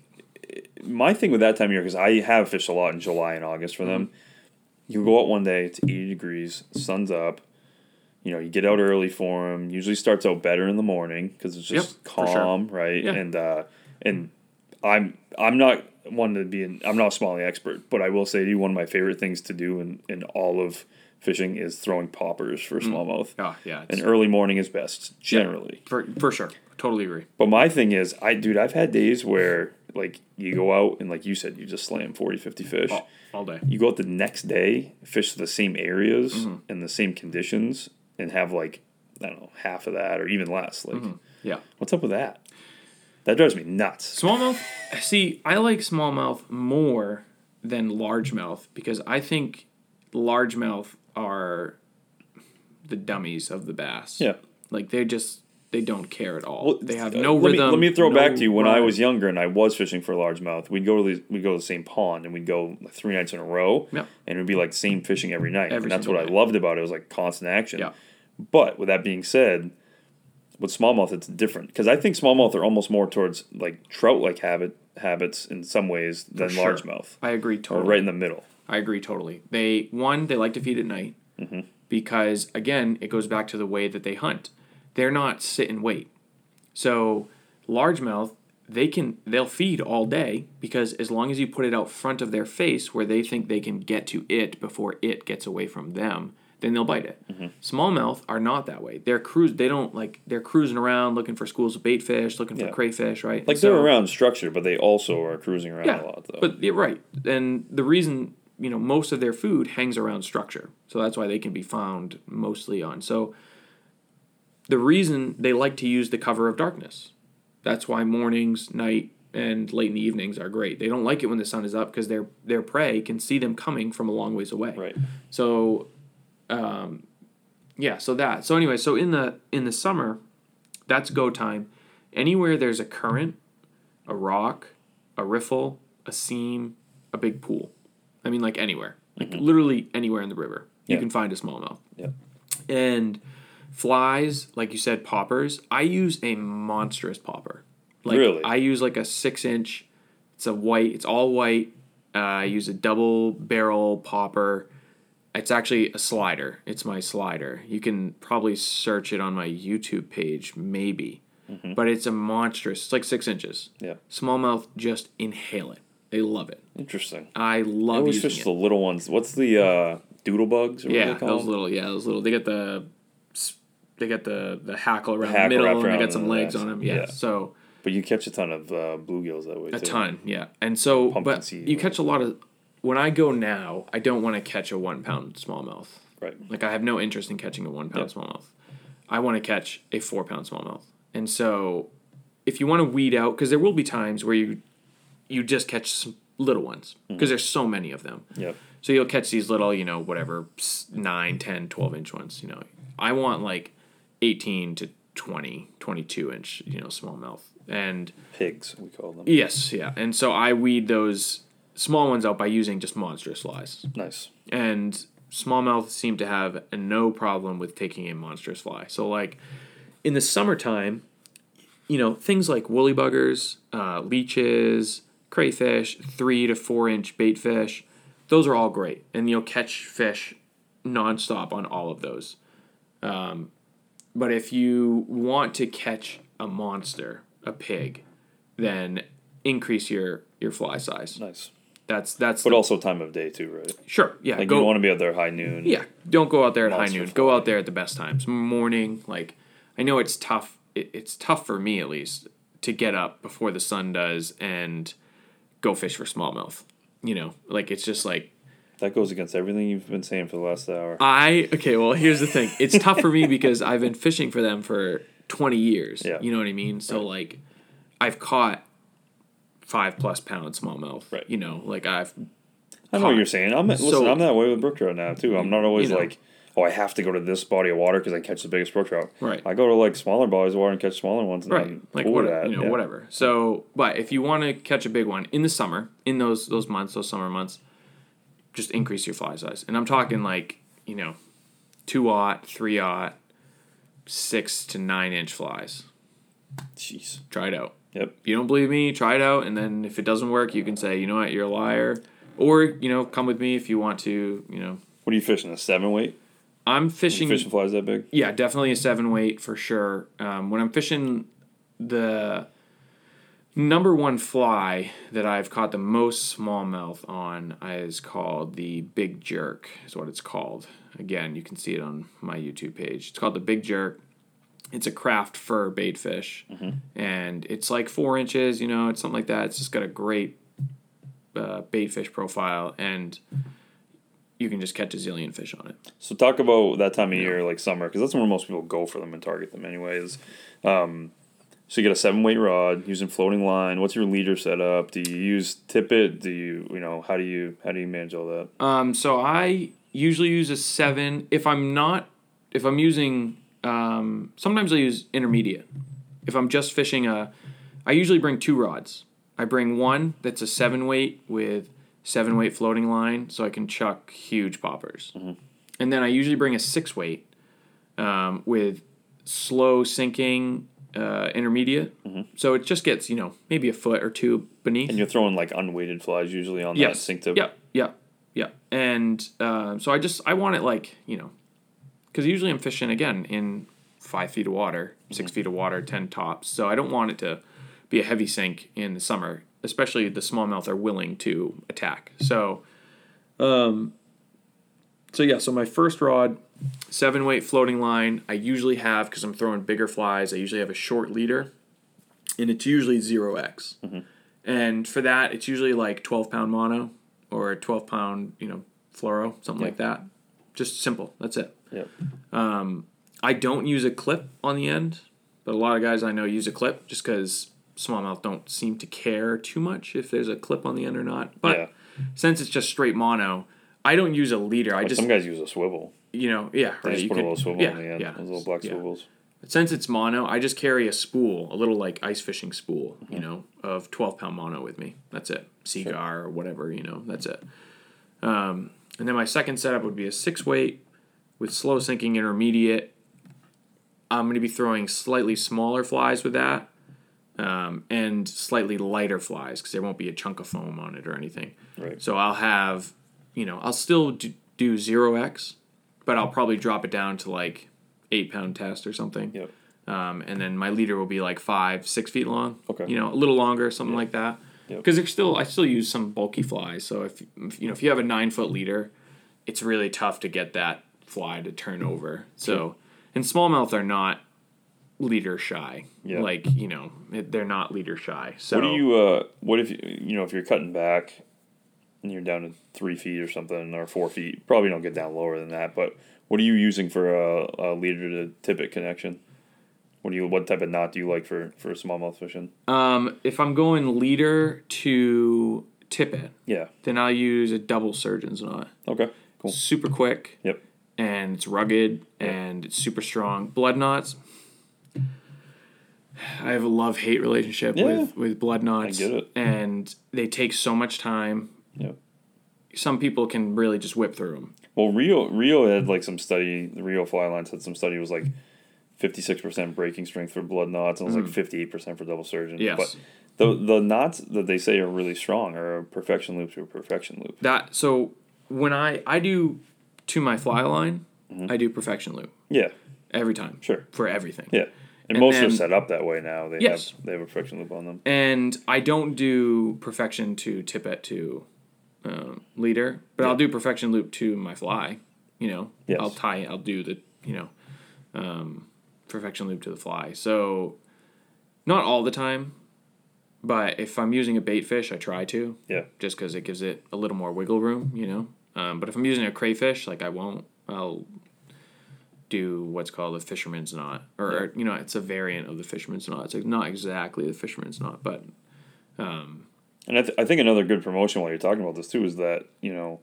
my thing with that time of year because I have fished a lot in July and August for them. Mm-hmm. You go out one day, it's eighty degrees, sun's up. You know, you get out early for them. Usually starts out better in the morning because it's just Yep, for sure. calm, right? Yeah. And uh, and I'm I'm not one to be an, I'm not a smallie expert, but I will say to you one of my favorite things to do in, in all of fishing is throwing poppers for mm. smallmouth. oh yeah. And early morning is best generally. for for sure. Totally agree. But my thing is, I dude, I've had days where like you go out and like you said, you just slam 40, 50 fish. All, all day. You go out the next day, fish the same areas Mm-hmm. and the same conditions, and have like I don't know half of that or even less. Like, Yeah. what's up with that? That drives me nuts. Smallmouth. See, I like smallmouth more than largemouth because I think largemouth are the dummies of the bass. Yeah. Like they just they don't care at all. Well, they have uh, no let rhythm. Me, let me throw no back to you when I was younger and I was fishing for largemouth. We'd go to the we'd go to the same pond and we'd go three nights in a row. Yep. And it would be like same fishing every night. Every and that's what I loved about it. It was like constant action. Yeah. But with that being said, with smallmouth it's different because I think smallmouth are almost more towards like trout like habit habits in some ways than largemouth. I agree Or totally. right in the middle. I agree totally. They one they like to feed at night Mm-hmm. because again it goes back to the way that they hunt. They're not sit and wait. So largemouth they can they'll feed all day because as long as you put it out front of their face where they think they can get to it before it gets away from them, then they'll bite it. Mm-hmm. Smallmouth are not that way. They're cruise. They don't like. They're cruising around looking for schools of bait fish, looking Yeah. for crayfish, right? Like So- they're around structure, but they also are cruising around yeah, a lot though. but you're right. And the reason, you know, most of their food hangs around structure. So that's why they can be found mostly on. So the reason they like to use the cover of darkness. That's why mornings, night, and late in the evenings are great. They don't like it when the sun is up because their their prey can see them coming from a long ways away. right. So, um, yeah. So that. So anyway. So in the in the summer, that's go time. Anywhere there's a current, a rock, a riffle, a seam, a big pool. I mean, like anywhere, like literally anywhere in the river, you can find a smallmouth. Yeah. And flies, like you said, poppers. I use a monstrous popper. Like Really? I use like a six inch. It's a white. It's all white. Uh, I use a double barrel popper. It's actually a slider. It's my slider. You can probably search it on my YouTube page, maybe. Mhm. But it's a monstrous. It's like six inches. Yeah. Smallmouth just inhale it. They love it. Interesting. I I love always using fish it. the little ones. What's the uh, doodle bugs? Or Yeah, those little. Yeah, those little. They get the. They get the the hackle around the, hackle middle, and they got some legs on them. Yeah, Yeah. so But you catch a ton of uh, bluegills that way a too. ton. Yeah, and so Pumpkin but you catch a lot of. When I go now, I don't want to catch a one pound smallmouth. Right. Like I have no interest in catching a one pound Yeah. smallmouth. I want to catch a four pound smallmouth. And so, if you want to weed out, because there will be times where you you just catch some little ones Mm-hmm. because there's so many of them. Yep. So you'll catch these little, you know, whatever, s- 9, 10, 12 inch ones, you know. I want like 18 to 20, 22 inch, you know, smallmouth. And Pigs, we call them. yes, yeah. And so I weed those small ones out by using just monstrous flies. Nice. And smallmouth seem to have no problem with taking a monstrous fly. So like in the summertime, you know, things like woolly buggers, uh, leeches, crayfish, three to four inch bait fish, those are all great. And you'll catch fish nonstop on all of those. Um, but if you want to catch a monster, a pig, then increase your your fly size. Nice. That's that's But the- also time of day too, right? sure. Yeah, Like go you don't want to be out there high noon. yeah, don't go out there at high noon. fly. Go out there at the best times. Morning, like I know it's tough. It, it's tough for me at least to get up before the sun does and go fish for smallmouth. You know, like it's just like That goes against everything you've been saying for the last hour. I okay. Well, here's the thing. It's tough for me because I've been fishing for them for 20 years. Yeah. You know what I mean? So like, I've caught five plus pound smallmouth. Right. You know, like I've I know what you're saying. I'm listen. I'm that way with brook trout now too. I'm not always You know. like, oh, I have to go to this body of water because I catch the biggest brook trout. Right. I go to like smaller bodies of water and catch smaller ones. And right like what you know yeah. whatever so but if you want to catch a big one in the summer in those those months those summer months just increase your fly size and i'm talking like you know two aught three aught six to nine inch flies Jeez. try it out Yep. if you don't believe me try it out and then if it doesn't work you can say you know what you're a liar or you know come with me if you want to you know What are you fishing? A seven weight? i'm fishing fishing flies that big? yeah, definitely a seven weight for sure. Um, when I'm fishing, the number one fly that I've caught the most smallmouth on is called the Big Jerk. Is what it's called. Again, you can see it on my YouTube page. It's called the Big Jerk. It's a craft fur bait fish, and it's like four inches. You know, it's something like that. It's just got a great uh, bait fish profile, and you can just catch a zillion fish on it. So talk about that time of year, like summer, because that's when most people go for them and target them, anyways. Um, so you get a seven weight rod using floating line. What's your leader setup? Do you use tippet? Do you you know how do you how do you manage all that? Um, so I usually use a seven. If I'm not if I'm using, um, sometimes I use intermediate. If I'm just fishing a, I usually bring two rods. I bring one that's a seven weight with seven weight floating line, so I can chuck huge poppers. And then I usually bring a six weight um, with slow sinking uh, intermediate. So it just gets you know maybe a foot or two beneath. And you're throwing like unweighted flies usually on that sink tip. Yep. Yep. Yep. And uh, so I just I want it like you know, because usually I'm fishing again in five feet of water, 6 feet of water, ten tops. So I don't want it to be a heavy sink in the summer, especially the smallmouth are willing to attack. So, um, so yeah. So my first rod, seven weight floating line. I usually have because I'm throwing bigger flies. I usually have a short leader, and it's usually zero X. Mm-hmm. And for that, it's usually like 12 pound mono or 12 pound, you know, fluoro, something like that. Just simple. That's it. Yep. Um, I don't use a clip on the end, but a lot of guys I know use a clip just because smallmouth don't seem to care too much if there's a clip on the end or not. But Yeah. since it's just straight mono, I don't use a leader. I Like just, some guys use a swivel. You know, yeah, right. you put could- a little swivel yeah, on the end. yeah, Those little black yeah. swivels. Since it's mono, I just carry a spool, a little like ice fishing spool, Mm-hmm. you know, of 12 pound mono with me. That's it. Seaguar or whatever, you know, that's it. Um, and then my second setup would be a six weight with slow sinking intermediate. I'm going to be throwing slightly smaller flies with that um, and slightly lighter flies because there won't be a chunk of foam on it or anything. Right. So I'll have, you know, I'll still do, do 0x, but I'll probably drop it down to like eight pound test or something. Yep. Um, and then my leader will be like five, six feet long. Okay. You know, a little longer, something like that. Yep. Because there's still, I still use some bulky flies. So if, if you know, if you have a nine foot leader, it's really tough to get that fly to turn over. So, and smallmouth are not leader shy. Yeah. Like you know, it, they're not leader shy. So What do you? Uh, what if you? Know, if you're cutting back, you're down to three feet or something, or four feet. Probably don't get down lower than that. But what are you using for a, a leader to tippet connection? What do you? What type of knot do you like for for smallmouth fishing? Um, if I'm going leader to tippet, Yeah. then I'll use a double surgeon's knot. Okay. Cool. Super quick Yep. and it's rugged and it's super strong. Blood knots. I have a love hate relationship Yeah. with with blood knots. get it. And they take so much time. Yep. Some people can really just whip through them. Well, Rio Rio had like some study. The Rio Fly Lines had some study. It was like fifty six percent breaking strength for blood knots, and it was like fifty eight percent for double surgeon. Mm. Yes. But the the knots that they say are really strong are a perfection loop to a perfection loop. That so when I I do to my fly line, I do perfection loop Yeah. every time. Mm-hmm. Sure. For everything. Yeah. And, And most then- are set up that way now. They Yes. have they have a perfection loop on them. and I don't do perfection to tippet to um, leader, but I'll do perfection loop to my fly. You know, Yes. I'll tie. I'll do the you know, um, perfection loop to the fly. So, not all the time, but if I'm using a bait fish, I try to. Yeah. Just because it gives it a little more wiggle room, you know. Um, but if I'm using a crayfish, like I won't. I'll do what's called a fisherman's knot, or, or, you know, it's a variant of the fisherman's knot. It's like not exactly the fisherman's knot, but And I, th- I think another good promotion while you're talking about this too is that you know,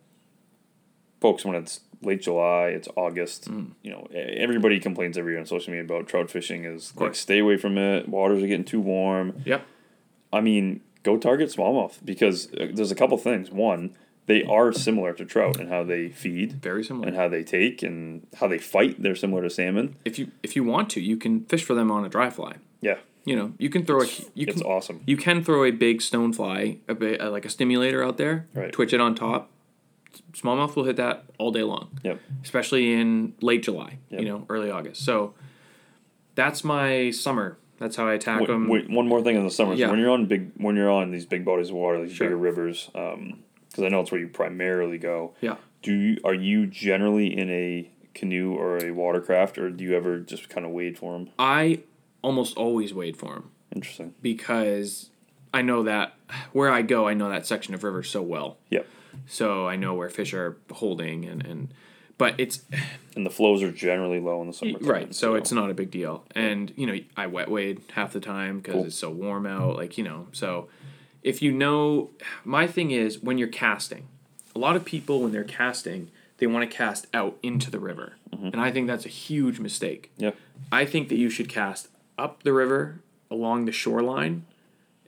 folks, when it's late July, it's August. Mm. You know, everybody complains every year on social media about trout fishing. Is like stay away from it. Waters are getting too warm. yep, I mean, go target smallmouth because uh, there's a couple things. One, they are similar to trout in how they feed very similar. and how they take and how they fight. They're similar to salmon. if you if you want to, you can fish for them on a dry fly. Yeah, You know, you can throw a you it's can awesome. you can throw a big stone fly, a bit, uh, like a stimulator out there, Right. twitch it on top. Smallmouth will hit that all day long. Yep. especially in late July, Yep. you know, early August. So that's my summer. That's how I attack Wait, them. wait, one more thing in the summer. So Yeah. when you're on big, when you're on these big bodies of water, these Sure. bigger rivers, because I know it's where you primarily go. Yeah. Do you, are you generally in a canoe or a watercraft, or do you ever just kind of wade for them? I almost always wade for them Interesting. because I know that where I go, I know that section of river so well. Yep. So I know where fish are holding and, and but it's And the flows are generally low in the summer. right. So it's not a big deal. And you know, I wet wade half the time because Cool. it's so warm out. Like you know, so if you know, my thing is when you're casting, a lot of people when they're casting, they want to cast out into the river. Mm-hmm. And I think that's a huge mistake. Yeah. I think that you should cast up the river along the shoreline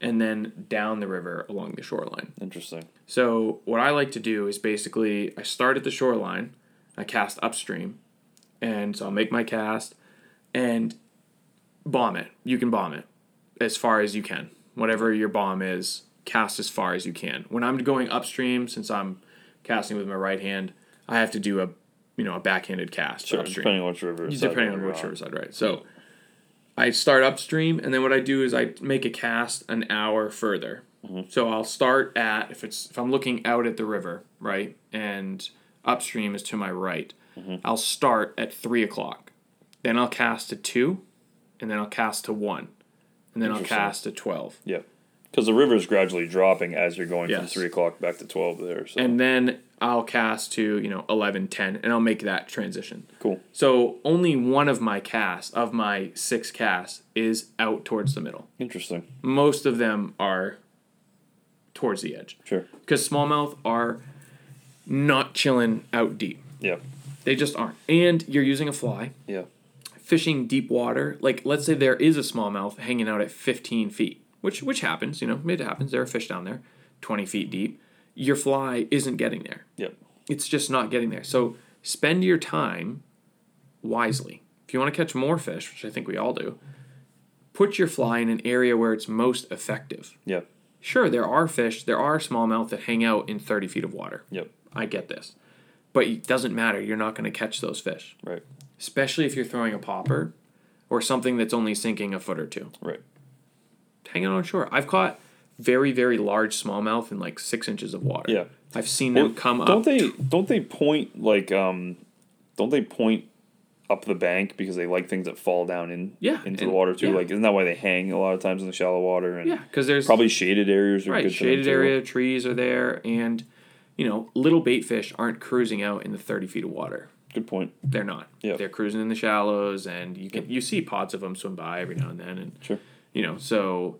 and then down the river along the shoreline. Interesting. So what I like to do is basically I start at the shoreline, I cast upstream, and so I'll make my cast and bomb it. You can bomb it as far as you can. Whatever your bomb is, cast as far as you can. When I'm going upstream, since I'm casting with my right hand, I have to do a you know a backhanded cast Sure. upstream Depending on which river. side depending on which riverside, right? So I start upstream, and then what I do is I make a cast an hour further. Mm-hmm. So I'll start at if it's if I'm looking out at the river, right, and upstream is to my right. Mm-hmm. I'll start at three o'clock, then I'll cast to two, and then I'll cast to one, and then I'll cast to twelve. Yeah. Because the river is gradually dropping as you're going from three o'clock back to twelve there. So and then I'll cast to you know 11, 10, and I'll make that transition. cool. So only one of my casts of my six casts is out towards the middle. Interesting. Most of them are towards the edge Sure. because smallmouth are not chilling out deep. Yeah. They just aren't. And you're using a fly, Yeah. fishing deep water. Like let's say there is a smallmouth hanging out at 15 feet, which which happens. You know, it happens. There are fish down there, 20 feet deep. Your fly isn't getting there. Yep. It's just not getting there. So spend your time wisely. If you want to catch more fish, which I think we all do, put your fly in an area where it's most effective. Yeah. Sure, there are fish, there are smallmouth that hang out in 30 feet of water. Yep. I get this. But it doesn't matter. You're not going to catch those fish, Right. especially if you're throwing a popper or something that's only sinking a foot or two. Right. Hang out on shore. I've caught very, very large smallmouth in like six inches of water. Yeah. I've seen them Well, come don't up. they don't they point like um don't they point up the bank because they like things that fall down in Yeah, into the water too? yeah. Like isn't that why they hang a lot of times in the shallow water and Yeah, because there's probably shaded areas are right good shaded area, trees are there, and you know little bait fish aren't cruising out in the 30 feet of water. Good point. They're not. Yeah. They're cruising in the shallows, and you can you see pods of them swim by every now and then, and Sure. you know so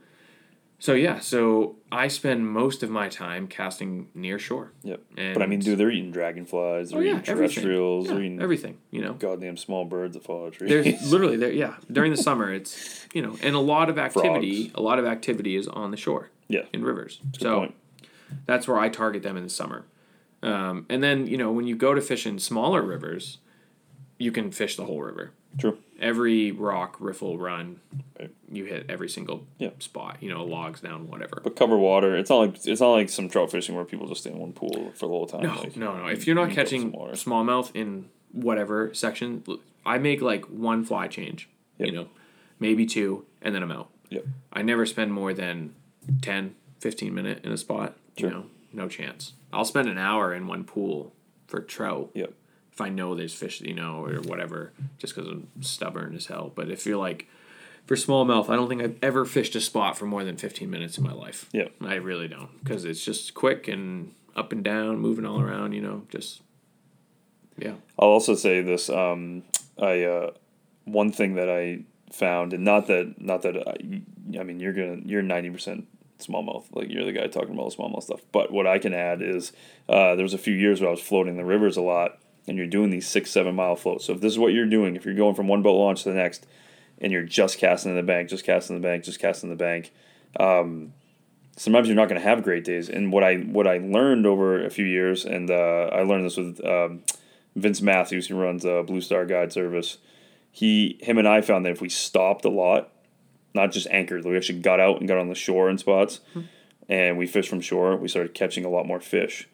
so yeah so i spend most of my time casting near shore Yep. and but I mean, dude, they're eating dragonflies, they're oh yeah eating everything terrestrials, yeah, they're eating everything you know goddamn small birds that fall out of trees. there's literally there yeah during the summer it's you know and a lot of activity Frogs. a lot of activity is on the shore yeah. in rivers Good so point. that's where i target them in the summer um, and then you know when you go to fish in smaller rivers you can fish the whole river True. Every rock riffle run Right. you hit every single Yeah. spot you know logs down whatever But cover water. It's not like it's not like some trout fishing where people just stay in one pool for the whole time. No, like, no, no. If you're not you catching smallmouth in whatever section, I make like one fly change, you know, maybe two, and then I'm out. Yep. I never spend more than 10, 15 minute in a spot. Sure. You know, no chance. I'll spend an hour in one pool for trout Yep. If I know there's fish, you know, or whatever, just because I'm stubborn as hell. But if you're like, for smallmouth, I don't think I've ever fished a spot for more than 15 minutes in my life. Yeah. I really don't because it's just quick and up and down, moving all around. You know, just yeah. I'll also say this. Um, I uh, one thing that I found, and not that not that I, I mean you're gonna you're ninety percent smallmouth, like you're the guy talking about the smallmouth stuff. But what I can add is uh, there was a few years where I was floating the rivers a lot, and you're doing these six seven mile floats. So if this is what you're doing, if you're going from one boat launch to the next, and you're just casting in the bank, just casting in the bank, just casting in the bank. Um, sometimes you're not going to have great days. And what I what I learned over a few years, and uh, I learned this with um, Vince Matthews, who runs uh, Blue Star Guide Service. He, him, and I found that if we stopped a lot, not just anchored, we actually got out and got on the shore in spots, and we fished from shore. We started catching a lot more fish.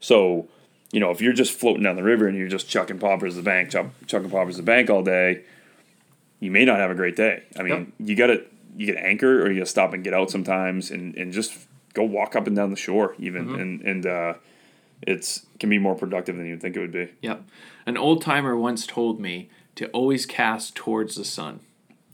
So, you know, if you're just floating down the river and you're just chucking poppers the bank, chuck, chucking poppers the bank all day, you may not have a great day. I mean, you got to you get anchor or you got to stop and get out sometimes and, and just go walk up and down the shore even and and uh, it's can be more productive than you'd think it would be. Yep. An old timer once told me to always cast towards the sun.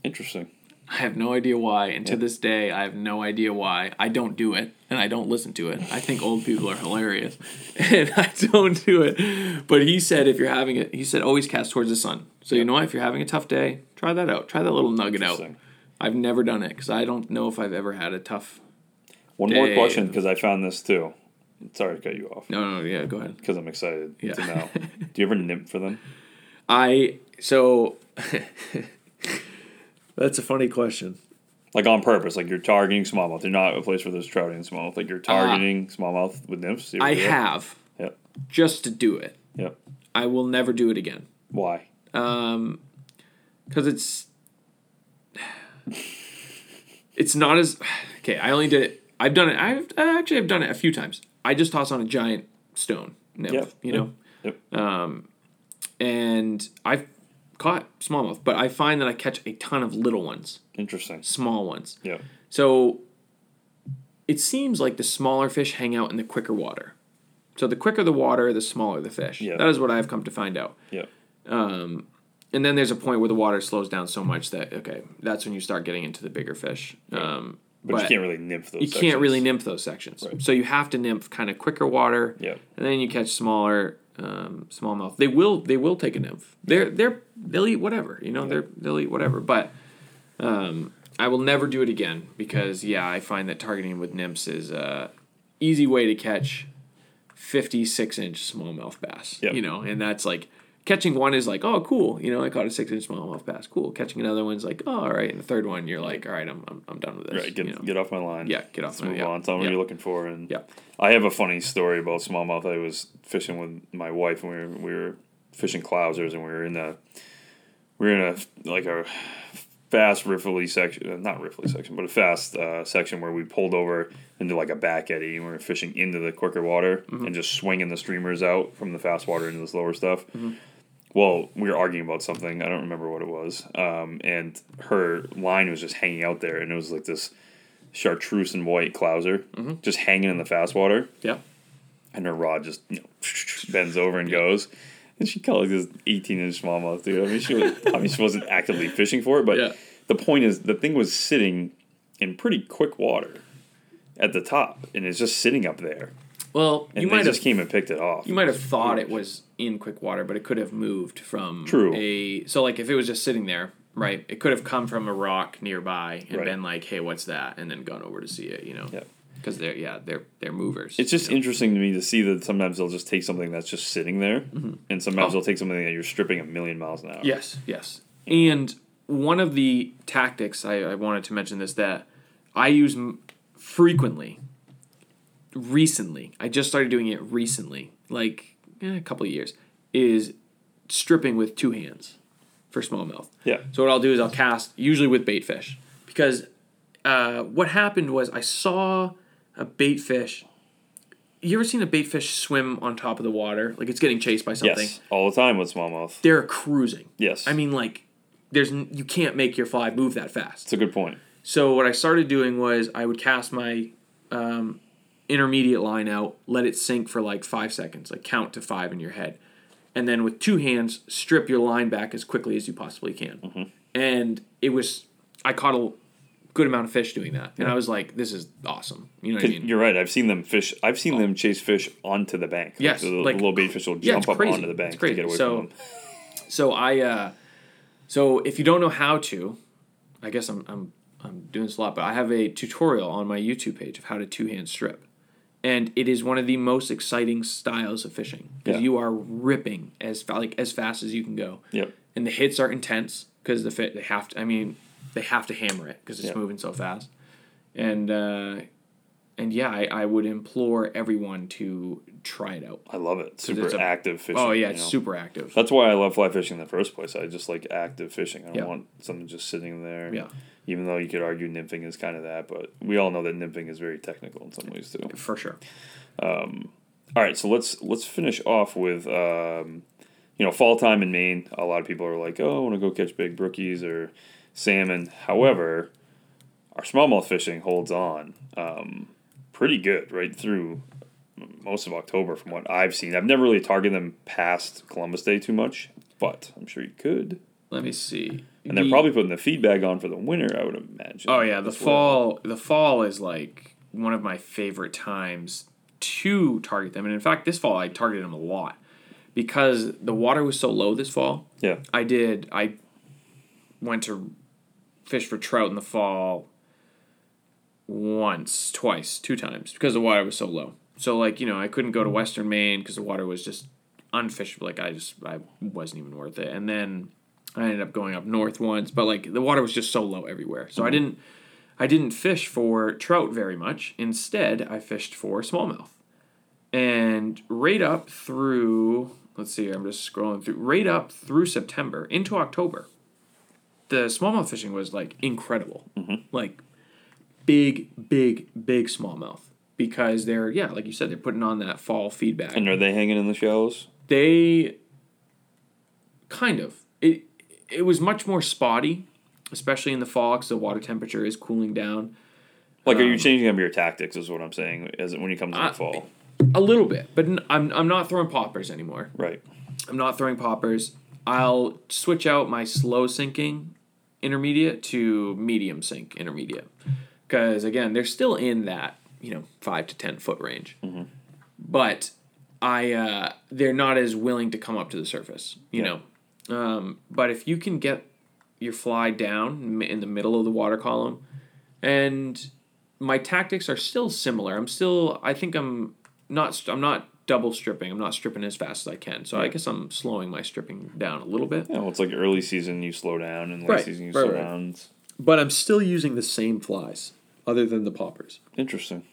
Interesting. I have no idea why, and to this day, I have no idea why. I don't do it, and I don't listen to it. I think old people are hilarious, and I don't do it. But he said if you're having it, he said always cast towards the sun. So you know what? If you're having a tough day, try that out. Try that little nugget out. I've never done it because I don't know if I've ever had a tough. One more question because I found this too. Sorry to cut you off No, no, yeah, go ahead. because I'm excited Yeah. to know. Do you ever nymph for them? I so that's a funny question. Like on purpose, like you're targeting smallmouth. You're not a place where there's trout and smallmouth. Like you're targeting smallmouth with nymphs. You Uh, I have Yep. just to do it. Yep. I will never do it again. Why? Um, because it's it's not as okay. I only did it. I've done it. I've I actually I've done it a few times. I just toss on a giant stone nymph, Yep. you know, Yep. Um, and I've caught smallmouth, but I find that I catch a ton of little ones, Interesting. small ones. Yeah. So it seems like the smaller fish hang out in the quicker water. So the quicker the water, the smaller the fish. Yeah. That is what I've come to find out. Yep. and then there's a point where the water slows down so much that okay, that's when you start getting into the bigger fish. Um, But, you can't really nymph those. you can't really nymph those sections. So you have to nymph kind of quicker water. Yep. And then you catch smaller um, smallmouth. They will they will take a nymph. They're they're they'll eat whatever. You know they're they'll eat whatever. But um, I will never do it again because yeah, I find that targeting with nymphs is a easy way to catch fifty six inch smallmouth bass. Yep. You know, and that's like. Catching one is like, oh, cool. You know, I caught a six inch smallmouth bass. Cool. Catching another one's like, oh, all right. And the third one, you're like, all right, I'm, I'm, I'm done with this. Right. Get, you know? get off my line. Yeah, get off Let's my- move yeah, on. Tell me yeah. what you're looking for. And Yeah. I have a funny story about smallmouth. I was fishing with my wife, and we were we were fishing clousers, and we were in a we were in a like a fast riffly section, not riffly section, but a fast uh, section where we pulled over into like a back eddy, and we were fishing into the quicker water Mm-hmm. and just swinging the streamers out from the fast water into the slower stuff. Well, we were arguing about something. I don't remember what it was. Um, and her line was just hanging out there, and it was like this chartreuse and white clouser just hanging in the fast water Yeah. and her rod just you know bends over and goes. And she caught like this eighteen inch smallmouth, dude. I mean, she was, I mean, she wasn't actively fishing for it, but Yeah. the point is, the thing was sitting in pretty quick water at the top, and it's just sitting up there. Well, And you might just have came and picked it off. you might have thought it was in quick water, but it could have moved from True. a so like if it was just sitting there, right? It could have come from a rock nearby and Right. been like, "Hey, what's that?" and then gone over to see it, you know. Yeah. Because they're yeah they're they're movers. It's just you know? interesting to me to see that sometimes they'll just take something that's just sitting there, mm-hmm. and sometimes Oh. they'll take something that you're stripping a million miles an hour. Yes, yes. And one of the tactics I, I wanted to mention this that I use frequently. Recently, I just started doing it recently, like eh, a couple of years, is stripping with two hands for smallmouth. Yeah. So what I'll do is I'll cast usually with bait fish because uh, what happened was I saw a bait fish. You ever seen a bait fish swim on top of the water like it's getting chased by something? Yes. All the time with smallmouth. They're cruising. Yes. I mean, like, there's n- you can't make your fly move that fast. it's a good point. So what I started doing was I would cast my um, intermediate line out, let it sink for like five seconds, like count to five in your head, and then with two hands strip your line back as quickly as you possibly can. Mm-hmm. And it was I caught a good amount of fish doing that, and I was like, this is awesome. You know what I mean? You're right. I've seen them fish. I've seen them chase fish onto the bank. Like, Yes, the, like- little bait fish will Yeah, jump up crazy. onto the bank to get away So- from them. So I, uh, so if you don't know how to, I guess I'm I'm I'm doing this a lot, but I have a tutorial on my YouTube page of how to two hand strip, and it is one of the most exciting styles of fishing because Yeah. you are ripping as like as fast as you can go, Yep. and the hits are intense because the fit they have to. I mean, they have to hammer it because it's Yeah. moving so fast, and uh, and yeah, I, I would implore everyone to try it out. I love it. Super a- active fishing. Oh yeah, you it's know? super active. That's why I love fly fishing in the first place. I just like active fishing. I don't Yeah. want something just sitting there. Yeah. Even though you could argue nymphing is kind of that, but we all know that nymphing is very technical in some ways too. For sure. All right, so let's let's finish off with um, you know fall time in Maine. A lot of people are like, oh, I want to go catch big brookies or salmon. However, our smallmouth fishing holds on um, pretty good right through most of October, from what I've seen. I've never really targeted them past Columbus Day too much, but I'm sure you could. Let me see. And they're probably putting the feed bag on for the winter, I would imagine. Oh yeah, the fall. The fall is like one of my favorite times to target them, and in fact, this fall I targeted them a lot because the water was so low this fall. Yeah, I did. I went to fish for trout in the fall once, twice, two times because the water was so low. So like you know, I couldn't go to Western Maine because the water was just unfishable. Like I just I wasn't even worth it. And then I ended up going up north once, but like the water was just so low everywhere. So I mm-hmm. didn't I didn't fish for trout very much. Instead, I fished for smallmouth. And right up through let's see, I'm just scrolling through right up through September into October. The smallmouth fishing was like incredible. Mm-hmm. Like big, big, big smallmouth. Because they're yeah, like you said, they're putting on that fall feedback And are they hanging in the shallows? they kind of it it was much more spotty especially in the fall because the water temperature is cooling down Like, are you Um, changing up your tactics? Is what I'm saying. As when you come to the I- fall, a little bit but I'm, I'm not throwing poppers anymore right? i'm not throwing poppers i'll switch out my slow sinking intermediate to medium sink intermediate because again they're still in that you know five to ten foot range. But i uh, they're not as willing to come up to the surface you Yeah. know? Um, but if you can get your fly down in the middle of the water column and my tactics are still similar. I'm still i think i'm not i'm not double stripping. I'm not stripping as fast as i can. So i guess i'm slowing my stripping down a little bit. Yeah, well, it's like early season you slow down, and late Right, season you right, slow right. down. But i'm still using the same flies other than the poppers interesting.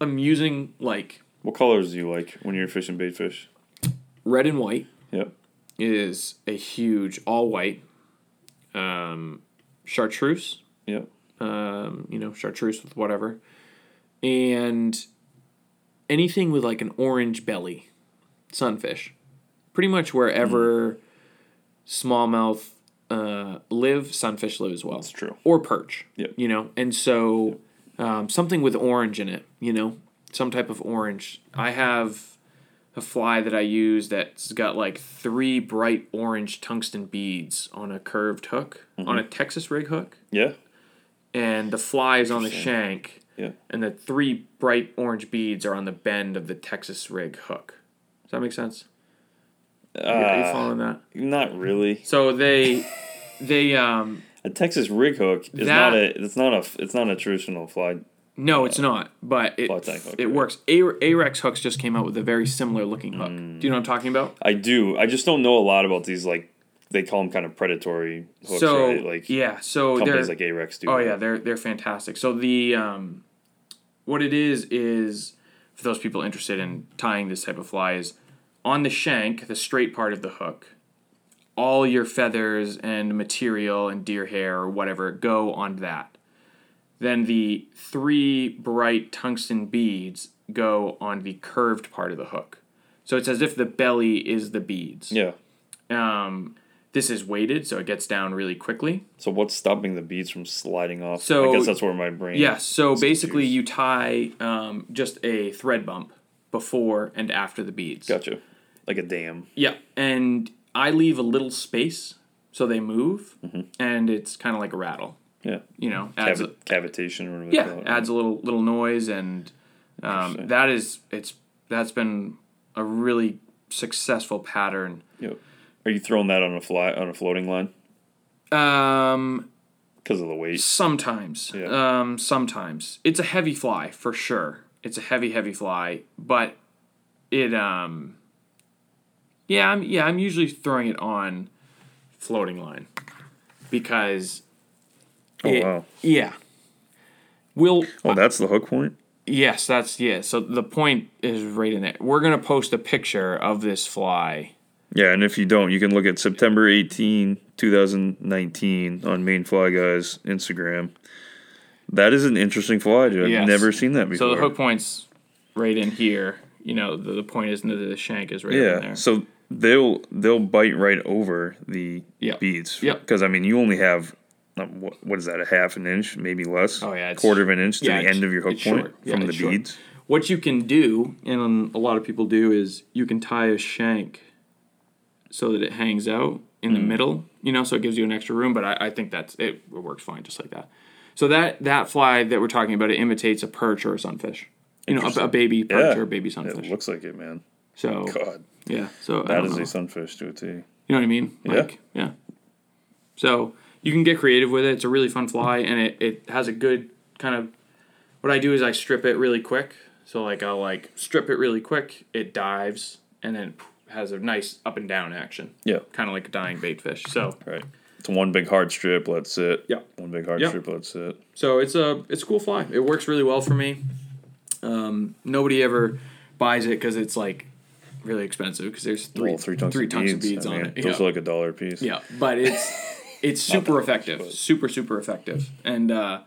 i'm using like What colors do you like when you're fishing bait fish? red and white Yep. is a huge all white um, chartreuse Yep. um, you know, chartreuse with whatever, and anything with like an orange belly, sunfish. Pretty much wherever smallmouth uh, live, sunfish live as well. That's true. Or perch. Yep. You know, and so um, something with orange in it. You know, some type of orange. I have a fly that I use that's got like three bright orange tungsten beads on a curved hook on a Texas rig hook Yeah. and the fly is on the shank, Yeah. and the three bright orange beads are on the bend of the Texas rig hook. Does that make sense? You- are you Uh, following that? not really. So they, they um A Texas rig hook is That- not a. It's not a. It's not a traditional fly. no, it's not, but it Fly tank hook, it right. works. A- Ahrex hooks just came out with a very similar looking hook. Do you know what I'm talking about? I do. I just don't know a lot about these. Like they call them kind of predatory hooks, so right? Like yeah, so companies they're like Ahrex do. Oh yeah, they're they're fantastic. So the um, what it is is for those people interested in tying this type of fly is on the shank, the straight part of the hook. All your feathers and material and deer hair or whatever go on that. Then the three bright tungsten beads go on the curved part of the hook. So it's as if the belly is the beads. Yeah. Um, this is weighted, so it gets down really quickly. So what's stopping the beads from sliding off? So- I guess that's where my brain. Yeah, so basically confused. you tie um, just a thread bump before and after the beads. Gotcha. Like a dam. Yeah, and I leave a little space so they move, Mm-hmm. and it's kind of like a rattle. Yeah. You know, adds a, cavitation or whatever. yeah, call it. adds a little little noise, and um, that is it's that's been a really successful pattern. Yep. Are you throwing that on a fly on a floating line Um, because of the weight? Sometimes. Yeah. Um, sometimes. It's a heavy fly for sure. It's a heavy, heavy fly, but it um yeah, I'm yeah, I'm usually throwing it on floating line because Oh it- wow. yeah. We'll Oh, that's the hook point. yes, that's yeah. So the point is right in there. We're gonna post a picture of this fly. Yeah, and if you don't, you can look at September 18, 2019 on Maine Fly Guys Instagram. That is an interesting fly, dude. I've Yes. never seen that before. So the hook point's right in here. You know, the, the point is the, the shank is right in yeah, there. so they'll they'll bite right over the beads. Yep. Because I mean, you only have um, what, what is that? A half an inch, maybe less. Oh, yeah, it's- quarter of an inch to yeah, the end of your hook point. Yeah, from the it's short. beads. What you can do, and a lot of people do, is you can tie a shank so that it hangs out in Mm. the middle. You know, so it gives you an extra room. But I, I think that's it. It works fine just like that. So that that fly that we're talking about, it imitates a perch or a sunfish. You know, a, a baby perch Yeah, or a baby It sunfish. looks like it, man. So God, yeah, so that is know. a sunfish to a T. You know what I mean? Yeah. Like, yeah. So you can get creative with it. It's a really fun fly, and it, it has a good kind of. What I do is I strip it really quick, So like I'll like strip it really quick, it dives, and then has a nice up and down action. Yeah. Kind of like a dying bait fish. So Right. It's one big hard strip. Let's sit. Yeah. One big hard Yeah. strip. Let's sit. So it's a it's a cool fly. It works really well for me. Um, nobody ever buys it because it's like really expensive because there's three Well, three tons, three of, tons beads. of beads I on mean, it. Those Yeah. are like a dollar piece. Yeah, but it's it's super effective, much, super super effective, and uh,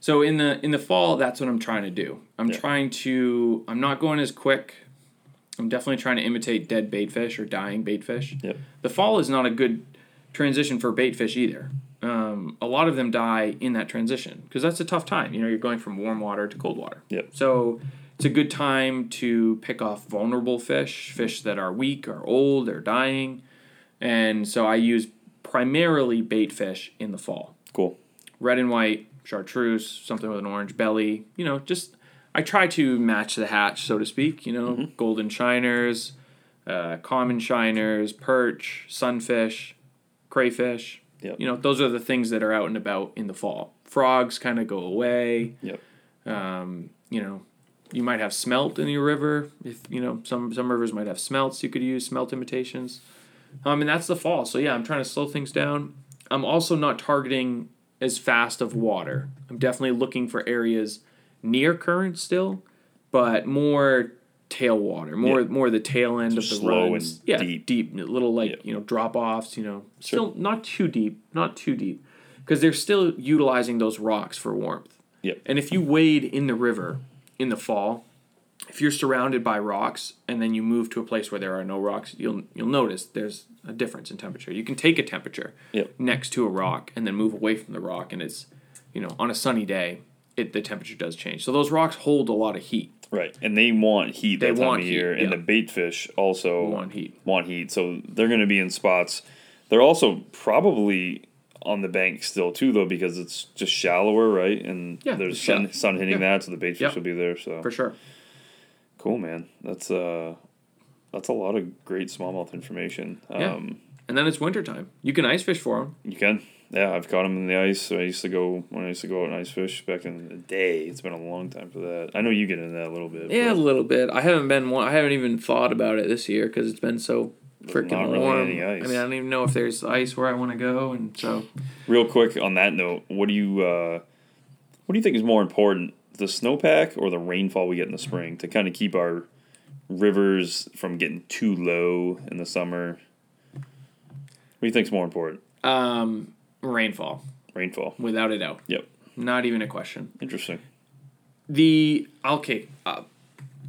so in the in the fall, that's what I'm trying to do. I'm Yeah. trying to. I'm not going as quick. I'm definitely trying to imitate dead bait fish or dying bait fish. Yep. The fall is not a good transition for bait fish either. Um, a lot of them die in that transition because that's a tough time. You know, you're going from warm water to cold water. Yep. So it's a good time to pick off vulnerable fish, fish that are weak, are old, are dying, and so I use primarily bait fish in the fall. Cool. Red and white, chartreuse, something with an orange belly. You know, just I try to match the hatch, so to speak. You know, golden shiners, uh, common shiners, perch, sunfish, crayfish. Yep. You know, those are the things that are out and about in the fall. Frogs kind of go away. Yep. Um, you know, you might have smelt in your river. If you know, some some rivers might have smelts. You could use smelt imitations. Um, and that's the fall. So yeah, I'm trying to slow things down. I'm also not targeting as fast of water. I'm definitely looking for areas near current still, but more tailwater, more Yeah. more the tail end of the slow runs. and yeah, deep. deep, little like Yep. you know drop offs. You know, still not too deep, not too deep, because they're still utilizing those rocks for warmth. Yep. And if you wade in the river in the fall, if you're surrounded by rocks and then you move to a place where there are no rocks, you'll you'll notice there's a difference in temperature. You can take a temperature Yep. next to a rock and then move away from the rock, and it's you know on a sunny day, it the temperature does change. So those rocks hold a lot of heat. Right. And they want heat They that time want of heat, year. And yeah. the bait fish also Want heat. want heat. So they're going to be in spots. They're also probably on the bank still too, though, because it's just shallower, right? And Yeah, there's sun, sun hitting Yeah. that, so the bait fish Yep. will be there. So For sure. cool, man. That's uh, that's a lot of great smallmouth information. Yeah. Um, And then it's wintertime. You can ice fish for them. You can. Yeah, I've caught them in the ice. So I used to go when I used to go out and ice fish back in the day. It's been a long time for that. I know you get into that a little bit. Yeah, a little bit. I haven't been one. I haven't even thought about it this year because it's been so freaking not really warm. any ice. I mean, I don't even know if there's ice where I want to go, and so Real quick on that note, what do you uh, what do you think is more important, the snowpack or the rainfall we get in the spring to kind of keep our rivers from getting too low in the summer? What do you think is more important? um, rainfall Rainfall. without a doubt. Yep. Not even a question. Interesting. The okay. Uh,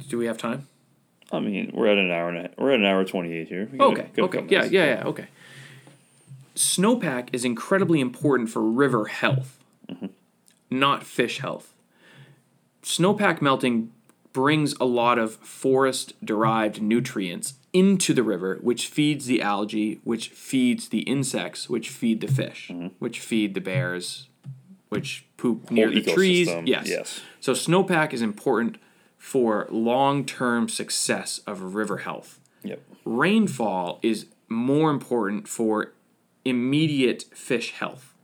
do we have time? I mean, we're at an hour and a, we're at an hour twenty eight here. Okay. Okay. Yeah. Yeah. Yeah. Okay. Snowpack is incredibly important for river health, mm-hmm. not fish health. Snowpack melting brings a lot of forest derived nutrients into the river, which feeds the algae, which feeds the insects, which feed the fish, mm-hmm. which feed the bears, which poop near Whole the trees. Yes. yes. So snowpack is important for long term success of river health Yep. rainfall is more important for immediate fish health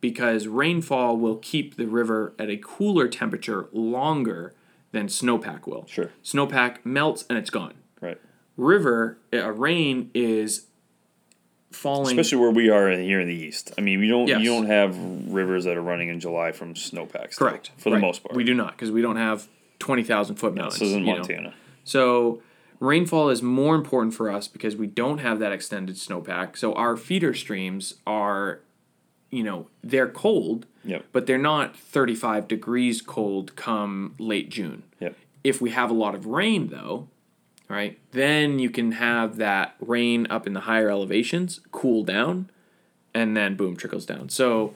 because rainfall will keep the river at a cooler temperature longer than snowpack will. Sure. Snowpack melts and it's gone. Right. River, uh, rain is falling. Especially where we are in, here in the east. I mean, we don't Yes. you don't have rivers that are running in July from snowpacks. correct for the most part. We do not because we don't have twenty thousand foot mountains. This is in you know. Montana. So rainfall is more important for us because we don't have that extended snowpack. So our feeder streams are, you know, they're cold, Yep. but they're not 35 degrees cold come late June. Yep. If we have a lot of rain though, right, then you can have that rain up in the higher elevations cool down and then boom trickles down. So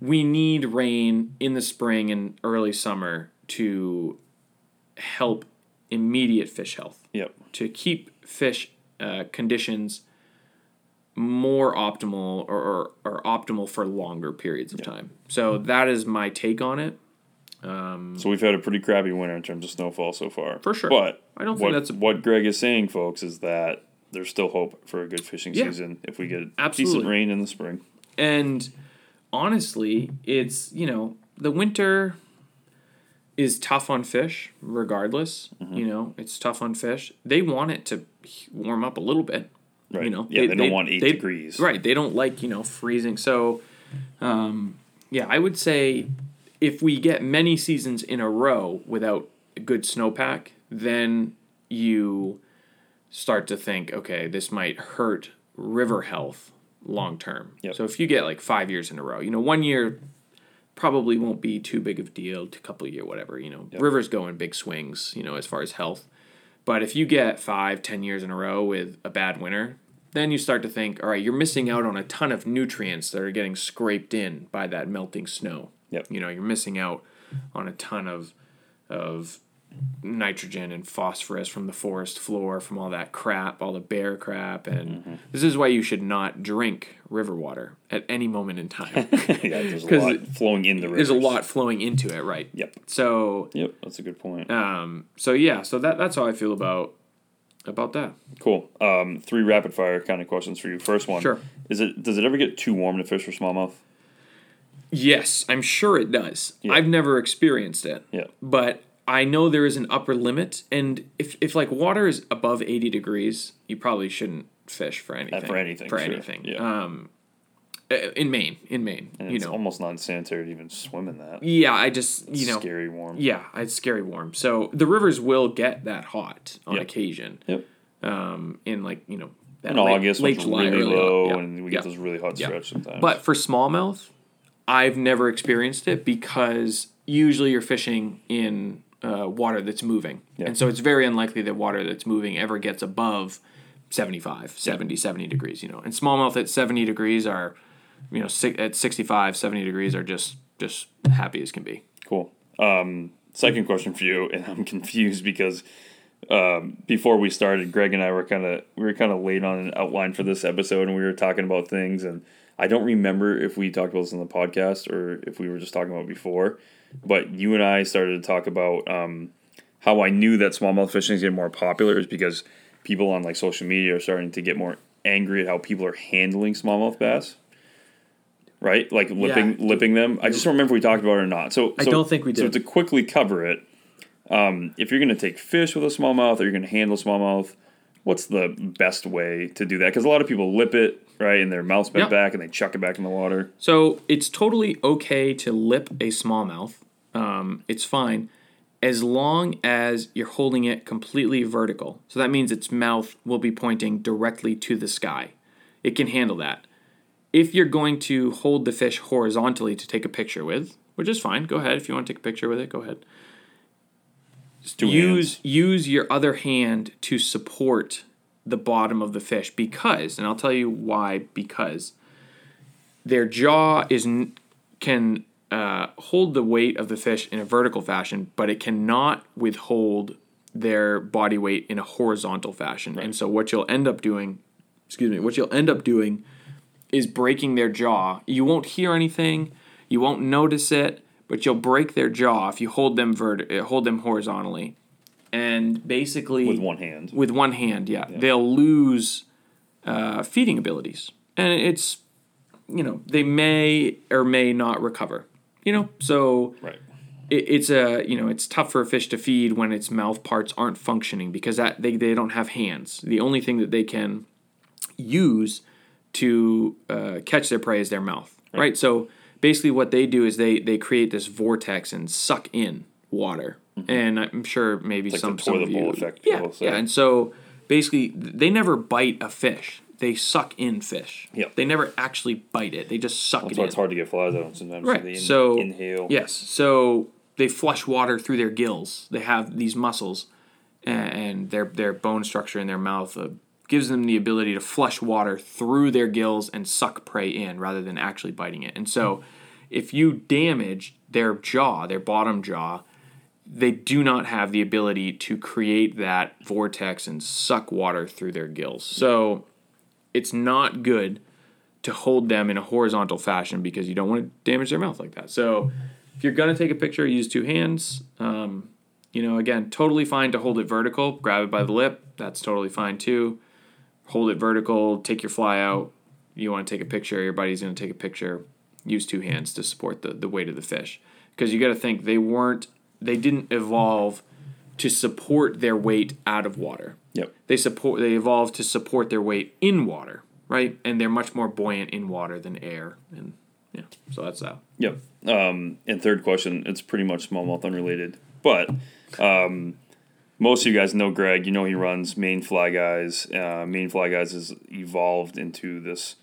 we need rain in the spring and early summer to help immediate fish health Yep. to keep fish uh, conditions more optimal or, or, or optimal for longer periods of time. So that is my take on it. So we've had a pretty crappy winter in terms of snowfall so far. For sure. But I don't what, think that's a- what Greg is saying, folks, is that there's still hope for a good fishing Yeah. season if we get decent rain in the spring. And honestly, it's, you know, the winter is tough on fish, regardless. Mm-hmm. You know, it's tough on fish. They want it to warm up a little bit. Right. You know, Yeah, they don't want eight degrees. Right. They don't like you know freezing. So, um, yeah, I would say if we get many seasons in a row without a good snowpack, then you start to think, okay, this might hurt river health long term. Yep. So if you get like five years in a row, you know, one year probably won't be too big of a deal, to couple year, whatever. You know, rivers go in big swings, you know, as far as health. But if you get five, ten years in a row with a bad winter, then you start to think, all right, you're missing out on a ton of nutrients that are getting scraped in by that melting snow. Yep. You know, you're missing out on a ton of of nitrogen and phosphorus from the forest floor, from all that crap, all the bear crap, and this is why you should not drink river water at any moment in time. yeah, there's a lot flowing in the river. There's a lot flowing into it, right? Yep. So, Yep. That's a good point. um, so yeah, so that that's how I feel about about that. Cool. Um, three rapid fire kind of questions for you. First one. Sure. Is it does it ever get too warm to fish for smallmouth? Yes, I'm sure it does. Yeah. I've never experienced it. Yeah. But I know there is an upper limit and if if like water is above 80 degrees, you probably shouldn't fish for anything. for anything, For sure. anything. Yeah. Um uh, in Maine, in Maine, And you it's know. almost not sanitary to even swim in that. yeah, I just, you know, Scary warm. yeah, it's scary warm. So the rivers will get that hot on Yep. occasion. Yep. Um in like, you know, that In late- August, late July, really low, yeah, and we yeah. get those really hot Yeah. stretch sometimes. But for smallmouth, I've never experienced it because usually you're fishing in uh, water that's moving. Yeah. And so it's very unlikely that water that's moving ever gets above 75, 70, 70 degrees, you know. And smallmouth at 70 degrees are, you know, si- at 65, 70 degrees are just just happy as can be. Cool. Um, second question for you, and I'm confused because um, before we started, Greg and I were kind of we were kind of late on an outline for this episode, and we were talking about things, and I don't remember if we talked about this on the podcast or if we were just talking about it before, but you and I started to talk about um, how I knew that smallmouth fishing is getting more popular is because people on like social media are starting to get more angry at how people are handling smallmouth bass. Right, like lipping Yeah. lipping them. I just don't remember if we talked about it or not. So I don't think we did. So to quickly cover it, um, if you're going to take fish with a smallmouth or you're going to handle smallmouth, what's the best way to do that? Because a lot of people lip it right, and their mouth's bent Yep. back, and they chuck it back in the water. So it's totally okay to lip a smallmouth. Um, it's fine as long as you're holding it completely vertical. So that means its mouth will be pointing directly to the sky. It can handle that. If you're going to hold the fish horizontally to take a picture with, which is fine, go ahead. If you want to take a picture with it, go ahead. Use hands. use your other hand to support the bottom of the fish because and I'll tell you why because their jaw is can uh, hold the weight of the fish in a vertical fashion but it cannot withhold their body weight in a horizontal fashion. And so what you'll end up doing excuse me what you'll end up doing is breaking their jaw. You won't hear anything you won't notice it but you'll break their jaw if you hold them vert- uh, hold them horizontally. And basically with one hand. with one hand yeah, they'll lose uh, feeding abilities. And it's you know they may or may not recover you know so Right. it, it's a you know it's tough for a fish to feed when its mouth parts aren't functioning because that they, they don't have hands the only thing that they can use to uh, catch their prey is their mouth right. so basically what they do is they they create this vortex and suck in water and i'm sure maybe Mm-hmm. like some the some toilet of you bowl effect, yeah yeah and so basically they never bite a fish they suck in fish Yep. they never actually bite it they just suck That's it why in it's hard to get flies out sometimes. Right. They in- so inhale. Yes. So they flush water through their gills. They have these muscles, and their their bone structure in their mouth uh, gives them the ability to flush water through their gills and suck prey in rather than actually biting it. And so, if you damage their jaw, their bottom jaw, they do not have the ability to create that vortex and suck water through their gills. So it's not good to hold them in a horizontal fashion because you don't want to damage their mouth like that. So if you're gonna take a picture, use two hands. Um, you know, again, totally fine to hold it vertical, grab it by the lip. That's totally fine too. Hold it vertical, take your fly out. You want to take a picture, your buddy's gonna take a picture. Use two hands to support the, the weight of the fish. Because you got to think they weren't they didn't evolve to support their weight out of water. Yep. They support they evolved to support their weight in water, right? And they're much more buoyant in water than air, and yeah, so that's that. Yep. Um, and third question, it's pretty much smallmouth unrelated, but um, most of you guys know Greg. You know he runs Maine Fly Guys. Uh, Maine Fly Guys has evolved into this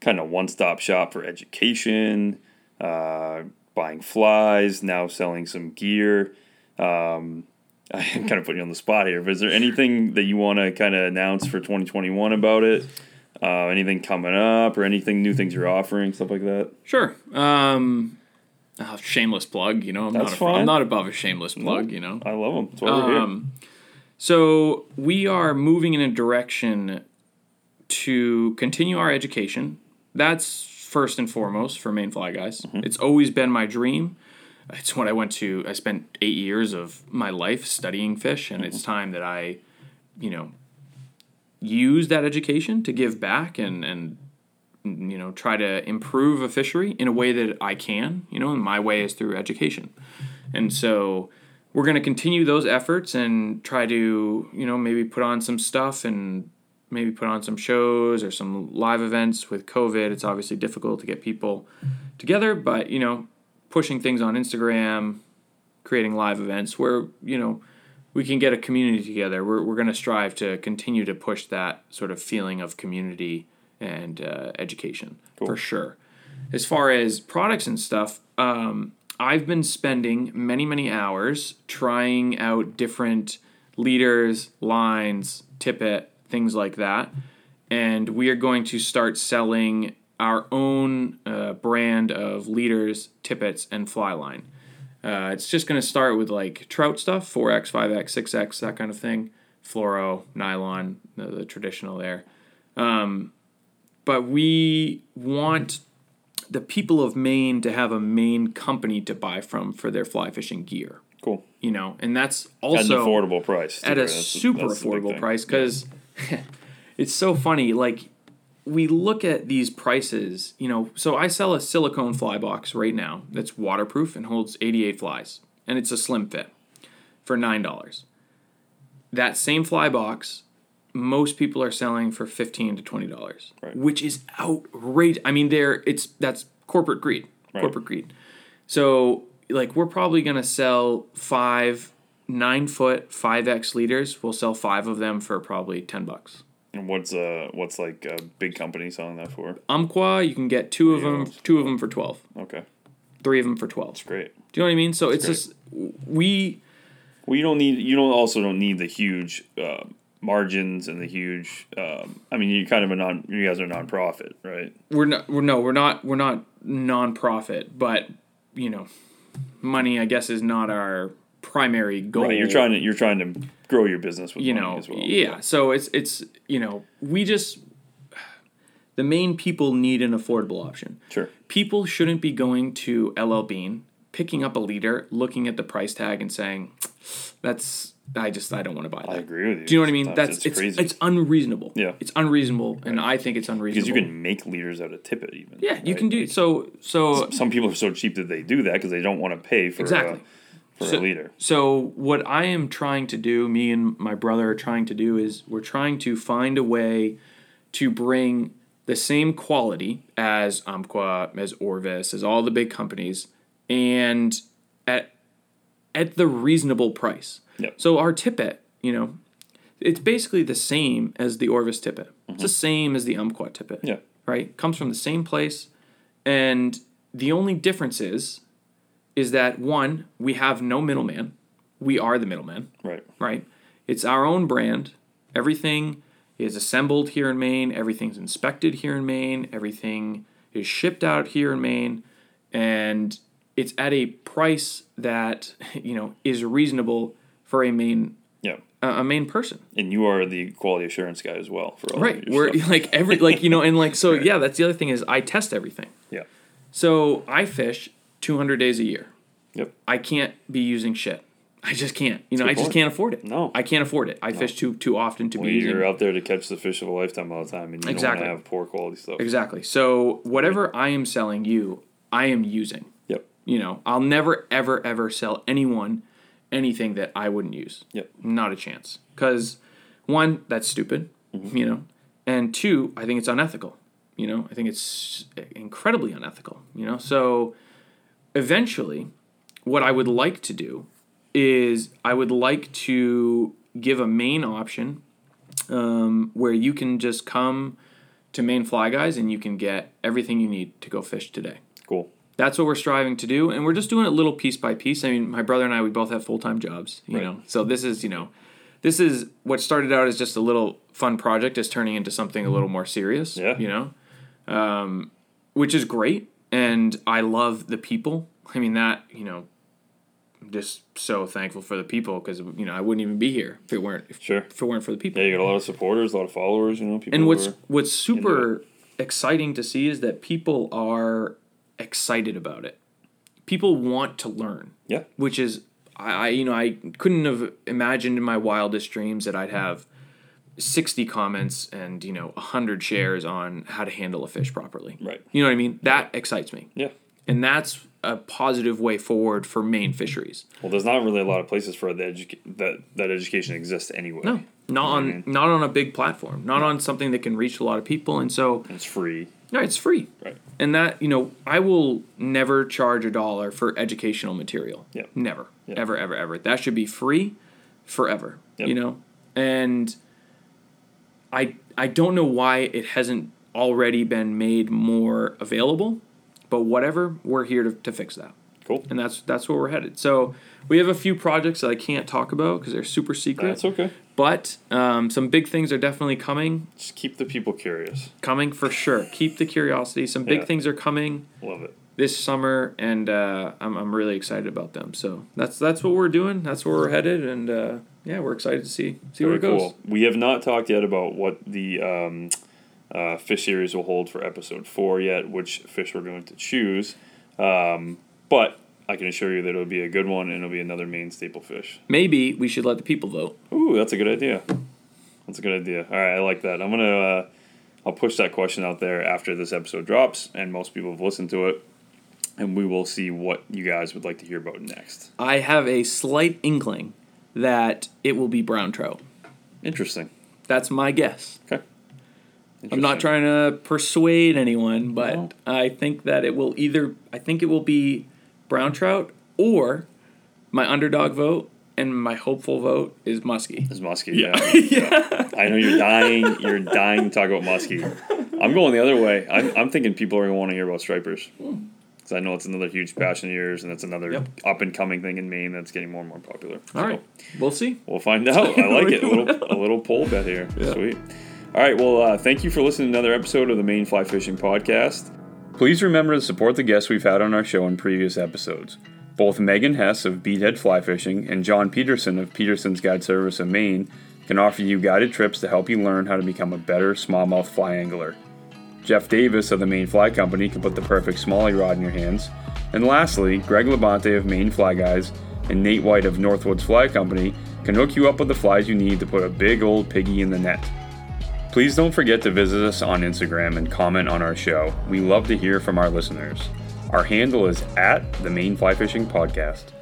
kind of one-stop shop for education, uh, buying flies, now selling some gear. Um, I'm kind of putting you on the spot here, but is there anything that you want to kind of announce for 2021 about it? Uh, anything coming up or anything new things you're offering, stuff like that? Sure. Um, uh, shameless plug. You know, I'm That's not. A, fine. I'm not above a shameless plug. You know. I love them. That's why we're here. Um, so we are moving in a direction to continue our education. That's first and foremost for Maine Fly Guys. Mm-hmm. It's always been my dream. It's what I went to. I spent eight years of my life studying fish, and it's mm-hmm. time that I, you know, use that education to give back and and you know try to improve a fishery in a way that I can. You know, and my way is through education, and so we're going to continue those efforts and try to you know maybe put on some stuff and maybe put on some shows or some live events with covid. It's obviously difficult to get people together but you know pushing things on instagram creating live events where you know we can get a community together. We're, we're going to strive to continue to push that sort of feeling of community and uh, education for sure. As far as products and stuff um, i've been spending many many hours trying out different leaders lines tippet things like that and we are going to start selling our own uh, brand of leaders tippets and fly line uh, it's just going to start with like trout stuff 4x 5x 6x that kind of thing fluoro nylon the, the traditional there um, but we want the people of Maine to have a Maine company to buy from for their fly fishing gear. Cool. You know, and that's At an also affordable price. at a? That's super that's affordable price because it's so funny. Like we look at these prices, you know. So I sell a silicone fly box right now that's waterproof and holds 88 flies, and it's a slim fit for nine dollars. That same fly box, most people are selling for 15 to 20 dollars, Right. which is outrageous. I mean, there it's that's corporate greed, Right. corporate greed. So like we're probably gonna sell five nine foot five X leaders. We'll sell five of them for probably ten bucks. And what's uh what's like a big company selling that for? Umpqua, you can get two of them, two of them for twelve, Okay, three of them for twelve. That's great. Do you know what I mean? So it's great. just we Well, you don't need you don't also don't need the huge uh, margins and the huge. Um, I mean, you kind of a non. You guys are nonprofit, right? we're not we're no we're not we're not non-profit, but you know, money I guess is not our primary goal. Right. You're trying to you're trying to grow your business with you money know as well. yeah so it's it's you know we just the Maine people need an affordable option Sure. people shouldn't be going to L.L. Bean picking up a leader looking at the price tag and saying that's i just i don't want to buy that. I agree with you. do you know what i mean Sometimes that's it's crazy it's unreasonable Yeah. it's unreasonable and i think it's unreasonable because you can make leaders out of tippet even. yeah you can do so so Some people are so cheap that they do that because they don't want to pay for Exactly. a, for So- a leader. So what I am trying to do, me and my brother are trying to do is we're trying to find a way to bring the same quality as Umpqua, as Orvis, as all the big companies, and at at the reasonable price. Yep. So our tippet, you know, it's basically the same as the Orvis tippet. It's the mm-hmm. same as the Umpqua tippet Yeah. right? Comes from the same place, and the only difference is, is that one, we have no middleman. We are the middleman, Right. right? It's our own brand. Everything is assembled here in Maine. Everything's inspected here in Maine. Everything is shipped out here in Maine, and it's at a price that you know is reasonable for a Maine Yeah. a a Maine person. And you are the quality assurance guy as well for all Right. We're stuff. like every like you know and like so yeah, that's the other thing is I test everything. Yeah. So I fish 200 days a year. Yep. I can't be using shit. I just can't. You know, I just point. can't afford it. No. I can't afford it. I fish too too often to Well, be using. you're out there to catch the fish of a lifetime all the time, and you Exactly. don't have poor quality stuff. Exactly. So whatever I am selling you, I am using. Yep. You know, I'll never, ever, ever sell anyone anything that I wouldn't use. Yep. Not a chance. Because, one, that's stupid, Mm-hmm. you know, and two, I think it's unethical. You know, I think it's incredibly unethical, you know. So eventually, what I would like to do is I would like to give a Maine option um, where you can just come to Maine Fly Guys and you can get everything you need to go fish today. Cool. That's what we're striving to do, and we're just doing it little piece by piece. I mean, my brother and I, we both have full time jobs, you Right. know. So this is, you know, this is what started out as just a little fun project is turning into something a little more serious. Yeah. You know, um, which is great, and I love the people. I mean, that you know, I'm just so thankful for the people because you know I wouldn't even be here if it weren't if, Sure. if it weren't for the people. Yeah, you got a lot of supporters, a lot of followers. You know, people. And what's what's super exciting to see is that people are excited about it. People want to learn, yeah, which is I, I you know I couldn't have imagined in my wildest dreams that I'd have sixty comments and you know hundred shares on how to handle a fish properly. right. You know what I mean? That excites me, Yeah. and that's a positive way forward for Maine fisheries. Well, there's not really a lot of places for the educa- that that education exists anyway. No, not on not on a big platform, not on something that can reach a lot of people, and so It's free. no, it's free. Right. And that, you know, I will never charge a dollar for educational material. yeah Never. Yep. Ever, ever, ever. That should be free forever. Yep. You know? And I I don't know why it hasn't already been made more available, but whatever, we're here to, to fix that. Cool. And that's that's where we're headed. So we have a few projects that I can't talk about because they're super secret. That's okay. But um, some big things are definitely coming. Just keep the people curious. Coming for sure. Keep the curiosity. Some big Yeah. things are coming Love it. This summer, and uh, I'm I'm really excited about them. So that's that's what we're doing. That's where we're headed, and uh, yeah, we're excited to see see where it goes. cool. We have not talked yet about what the um, uh, fish series will hold for episode four yet, which fish we're going to choose. Um, but I can assure you that it'll be a good one and it'll be another Maine staple fish. Maybe we should let the people vote. Ooh, that's a good idea. That's a good idea. All right, I like that. I'm gonna uh, I'll push that question out there after this episode drops, and most people have listened to it, and we will see what you guys would like to hear about next. I have a slight inkling that it will be brown trout. Interesting. That's my guess. Okay. I'm not trying to persuade anyone, but No. I think that it will either. I think it will be brown trout or my underdog vote and my hopeful vote is muskie. Is muskie. Yeah. yeah. I know you're dying. You're dying to talk about muskie. I'm going the other way. I'm, I'm thinking people are going to want to hear about stripers. Hmm. Because I know it's another huge passion of yours, and it's another Yep. up and coming thing in Maine that's getting more and more popular. All right, we'll see. We'll find out. I like it. A little, a little poll bet here. Sweet. All right. Well, uh, thank you for listening to another episode of the Maine Fly Fishing Podcast. Please remember to support the guests we've had on our show in previous episodes. Both Megan Hess of Beathead Fly Fishing and John Peterson of Peterson's Guide Service of Maine can offer you guided trips to help you learn how to become a better smallmouth fly angler. Jeff Davis of the Maine Fly Company can put the perfect smallie rod in your hands. And lastly, Greg LaBonte of Maine Fly Guys and Nate White of Northwoods Fly Company can hook you up with the flies you need to put a big old piggy in the net. Please don't forget to visit us on Instagram and comment on our show. We love to hear from our listeners. Our handle is at the Maine Fly Fishing Podcast.